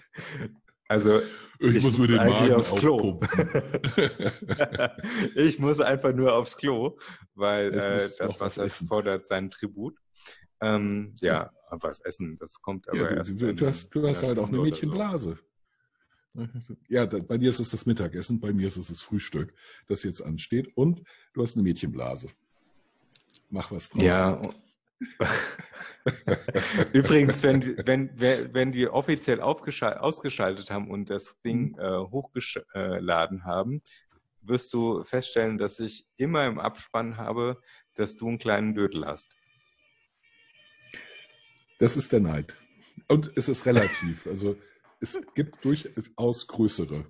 [SPEAKER 4] also
[SPEAKER 2] ich, ich muss mir den Magen aufs Klo.
[SPEAKER 4] ich muss einfach nur aufs Klo, weil äh, das Wasser fordert seinen Tribut. Ähm, ja, was essen, das kommt aber
[SPEAKER 2] ja, du,
[SPEAKER 4] erst.
[SPEAKER 2] Du, du hast, du hast halt auch eine Mädchenblase. So. Ja, da, bei dir ist es das Mittagessen, bei mir ist es das Frühstück, das jetzt ansteht. Und du hast eine Mädchenblase. Mach was draus.
[SPEAKER 4] Ja. Übrigens, wenn, wenn, wenn die offiziell ausgeschaltet haben und das Ding mhm. äh, hochgeladen haben, wirst du feststellen, dass ich immer im Abspann habe, dass du einen kleinen Dödel hast.
[SPEAKER 2] Das ist der Neid. Und es ist relativ. Also es gibt durchaus größere.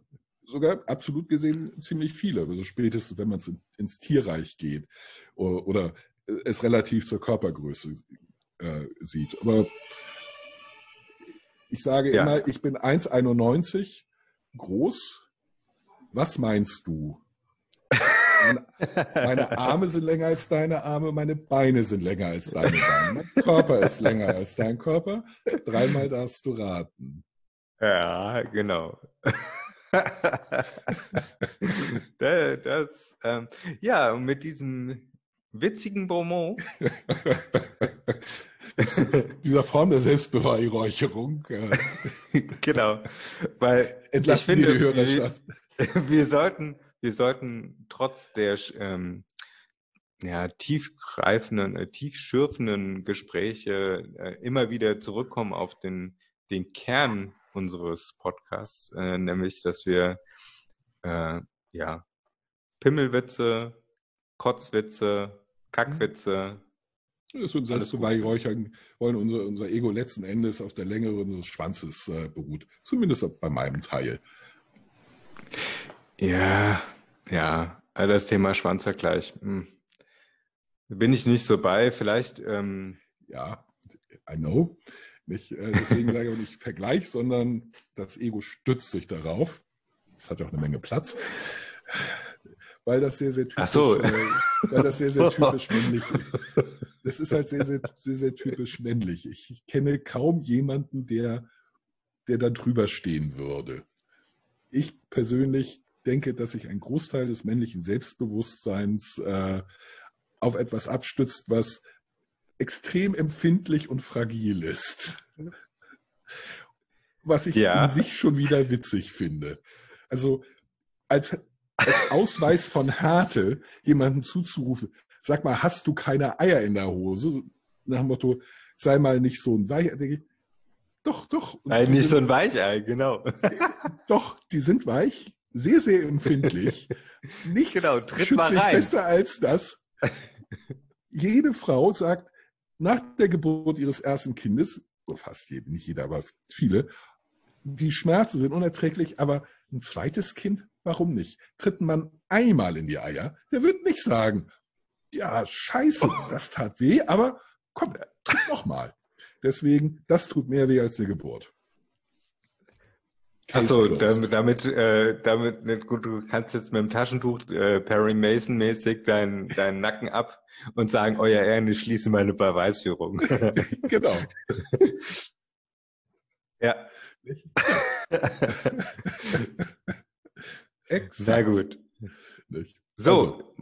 [SPEAKER 2] Sogar absolut gesehen ziemlich viele. Also spätestens, wenn man ins Tierreich geht oder, es relativ zur Körpergröße äh, sieht. Aber ich sage ja. immer, ich bin 1,91 groß. Was meinst du? Meine, Arme sind länger als deine Arme, meine Beine sind länger als deine Beine. Mein Körper ist länger als dein Körper. Dreimal darfst du raten.
[SPEAKER 4] Ja, genau. das, ähm, ja, mit diesem witzigen Bonbon.
[SPEAKER 2] dieser Form der Selbstbeweihräucherung.
[SPEAKER 4] genau. Weil
[SPEAKER 2] Entlassen ich finde, die Hörerschaft.
[SPEAKER 4] Wir, wir, sollten, wir sollten trotz der ähm, ja, tiefgreifenden, äh, tiefschürfenden Gespräche äh, immer wieder zurückkommen auf den, den Kern unseres Podcasts, äh, nämlich, dass wir äh, ja Pimmelwitze, Kotzwitze, Kackwitze,
[SPEAKER 2] das wird selbst beweihräuchern wollen, unser, unser Ego letzten Endes auf der Länge unseres Schwanzes äh, beruht. Zumindest bei meinem Teil.
[SPEAKER 4] Ja, ja, das Thema Schwanzvergleich. Hm. Bin ich nicht so bei, vielleicht. Ähm
[SPEAKER 2] ja, I know. Nicht, äh, deswegen sage ich auch nicht Vergleich, sondern das Ego stützt sich darauf. Es hat ja auch eine Menge Platz weil das sehr, sehr typisch,
[SPEAKER 4] so.
[SPEAKER 2] äh, weil das sehr, sehr typisch männlich ist. Das ist halt sehr, sehr, sehr, sehr typisch männlich. Ich, ich kenne kaum jemanden, der, der da drüber stehen würde. Ich persönlich denke, dass sich ein Großteil des männlichen Selbstbewusstseins äh, auf etwas abstützt, was extrem empfindlich und fragil ist. Was ich ja. in sich schon wieder witzig finde. Also als als Ausweis von Härte jemanden zuzurufen, sag mal, hast du keine Eier in der Hose? Nach dem Motto, sei mal nicht so ein Weichei. Doch, doch.
[SPEAKER 4] Nein, nicht sind, so ein Weichei, genau.
[SPEAKER 2] Doch, die sind weich, sehr, sehr empfindlich. Nichts
[SPEAKER 4] genau, tritt schützt sich
[SPEAKER 2] besser als das. Jede Frau sagt nach der Geburt ihres ersten Kindes, fast jede, nicht jeder, aber viele, die Schmerzen sind unerträglich, aber ein zweites Kind, Warum nicht? Tritt man einmal in die Eier, der wird nicht sagen, ja, scheiße, das tat weh, aber komm, tritt noch mal. Deswegen, das tut mehr weh als eine Geburt.
[SPEAKER 4] Achso, damit, damit, äh, damit, gut, du kannst jetzt mit dem Taschentuch äh, Perry Mason mäßig deinen deinen Nacken ab und sagen, euer Ehren, ich schließe meine Beweisführung.
[SPEAKER 2] genau.
[SPEAKER 4] ja. Sehr gut.
[SPEAKER 2] Nicht?
[SPEAKER 4] So, also,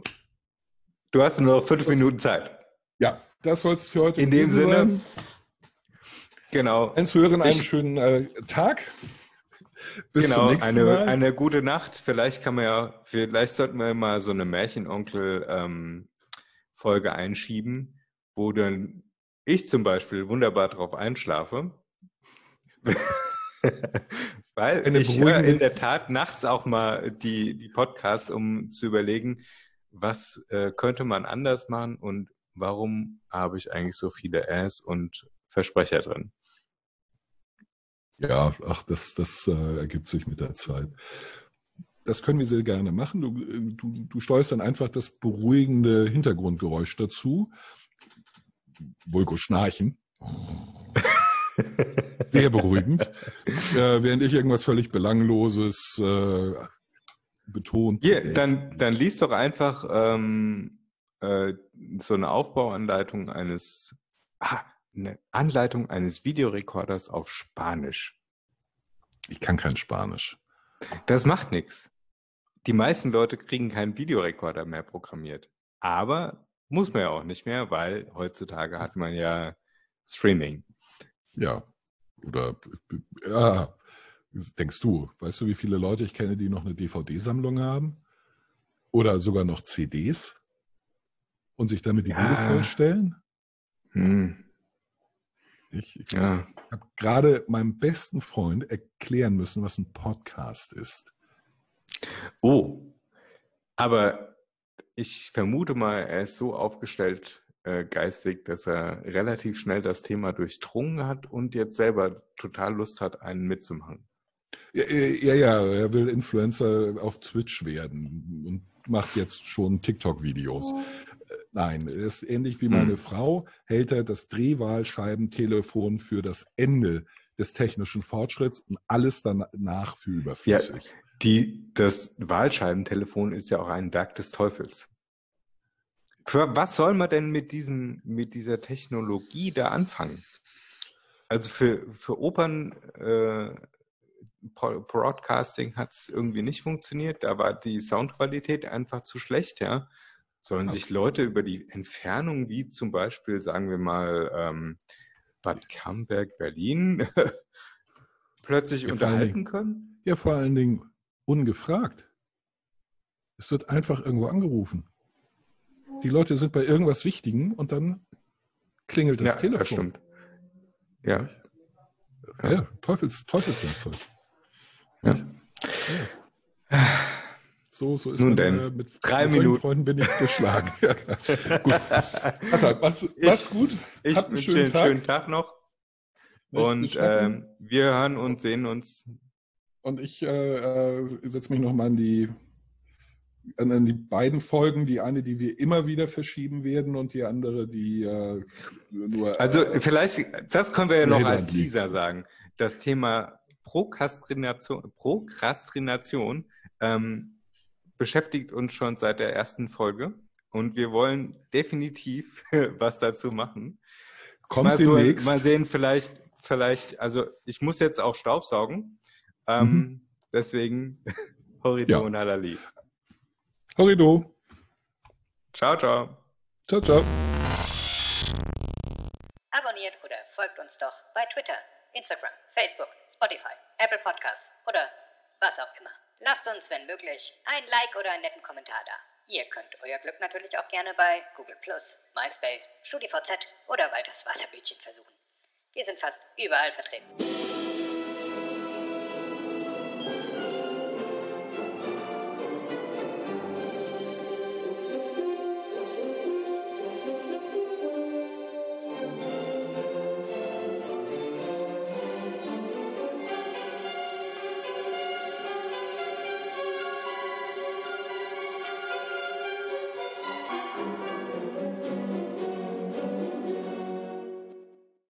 [SPEAKER 4] du hast nur noch fünf Minuten Zeit.
[SPEAKER 2] Ja, das soll es für heute
[SPEAKER 4] In dem Sinne. Sein. Genau.
[SPEAKER 2] Einen Zuhörern einen ich, schönen äh, Tag.
[SPEAKER 4] Bis genau, eine, Mal. eine gute Nacht. Vielleicht kann man ja, vielleicht sollten wir mal so eine Märchenonkel-Folge ähm, einschieben, wo dann ich zum Beispiel wunderbar drauf einschlafe. Weil Eine ich höre in der Tat nachts auch mal die, die Podcasts, um zu überlegen, was äh, könnte man anders machen und warum habe ich eigentlich so viele Ass und Versprecher drin.
[SPEAKER 2] Ja, ach, das, das äh, ergibt sich mit der Zeit. Das können wir sehr gerne machen. Du, du, du steuerst dann einfach das beruhigende Hintergrundgeräusch dazu. Vulko schnarchen. Sehr beruhigend. äh, während ich irgendwas völlig Belangloses äh, betont.
[SPEAKER 4] Hier, dann, dann liest doch einfach ähm, äh, so eine Aufbauanleitung eines, ah, Anleitung eines Videorekorders auf Spanisch.
[SPEAKER 2] Ich kann kein Spanisch.
[SPEAKER 4] Das macht nichts. Die meisten Leute kriegen keinen Videorekorder mehr programmiert. Aber muss man ja auch nicht mehr, weil heutzutage hat man ja Streaming.
[SPEAKER 2] Ja. Oder ja, denkst du, weißt du, wie viele Leute ich kenne, die noch eine DVD-Sammlung haben? Oder sogar noch CDs und sich damit die ja. Bude vorstellen?
[SPEAKER 4] Hm.
[SPEAKER 2] Ich, ich ja. habe gerade meinem besten Freund erklären müssen, was ein Podcast ist.
[SPEAKER 4] Oh, aber ich vermute mal, er ist so aufgestellt äh, geistig, dass er relativ schnell das Thema durchdrungen hat und jetzt selber total Lust hat, einen mitzumachen.
[SPEAKER 2] Ja, äh, ja, ja, er will Influencer auf Twitch werden und macht jetzt schon TikTok-Videos. Nein, ist ähnlich wie meine hm. Frau, hält er das Drehwahlscheibentelefon für das Ende des technischen Fortschritts und alles danach für überflüssig.
[SPEAKER 4] Ja, Die, das Wahlscheibentelefon ist ja auch ein Werk des Teufels. Für was soll man denn mit diesem, mit dieser Technologie da anfangen? Also für, für Opern äh, Broadcasting hat es irgendwie nicht funktioniert. Da war die Soundqualität einfach zu schlecht, ja. Sollen sich Leute über die Entfernung, wie zum Beispiel, sagen wir mal, ähm, Bad Camberg, Berlin, plötzlich ja, unterhalten Dingen, können?
[SPEAKER 2] Ja, vor allen Dingen ungefragt. Es wird einfach irgendwo angerufen. Die Leute sind bei irgendwas Wichtigen und dann klingelt das
[SPEAKER 4] ja,
[SPEAKER 2] Telefon.
[SPEAKER 4] Das stimmt. Ja.
[SPEAKER 2] Ja, ja Teufels, Teufelswerkzeug.
[SPEAKER 4] Ja.
[SPEAKER 2] ja. So, so ist
[SPEAKER 4] Nun
[SPEAKER 2] man,
[SPEAKER 4] denn,
[SPEAKER 2] äh, mit
[SPEAKER 4] drei Minuten.
[SPEAKER 2] Freunden bin ich geschlagen. gut. Atta, mach's, mach's gut.
[SPEAKER 4] Ich Habt einen schönen, Tag. schönen Tag noch. Und ähm, wir hören und sehen uns.
[SPEAKER 2] Und ich äh, äh setze mich nochmal an die, an die beiden Folgen. Die eine, die wir immer wieder verschieben werden und die andere, die äh, nur.
[SPEAKER 4] Also äh, vielleicht, das können wir ja noch als Teaser sagen. Das Thema Prokrastination, Prokrastination ähm, beschäftigt uns schon seit der ersten Folge und wir wollen definitiv was dazu machen.
[SPEAKER 2] Kommt mal, so, demnächst.
[SPEAKER 4] mal sehen, vielleicht, vielleicht, also ich muss jetzt auch Staubsaugen. Ähm, mhm. Deswegen Horrido ja. und Halali.
[SPEAKER 2] Horrido.
[SPEAKER 4] Ciao, ciao.
[SPEAKER 2] Ciao, ciao.
[SPEAKER 3] Abonniert oder folgt uns doch bei Twitter, Instagram, Facebook, Spotify, Apple Podcasts oder was auch immer. Lasst uns, wenn möglich, ein Like oder einen netten Kommentar da. Ihr könnt euer Glück natürlich auch gerne bei Google MySpace, StudiVZ oder Walters Wasserbildchen versuchen. Wir sind fast überall vertreten.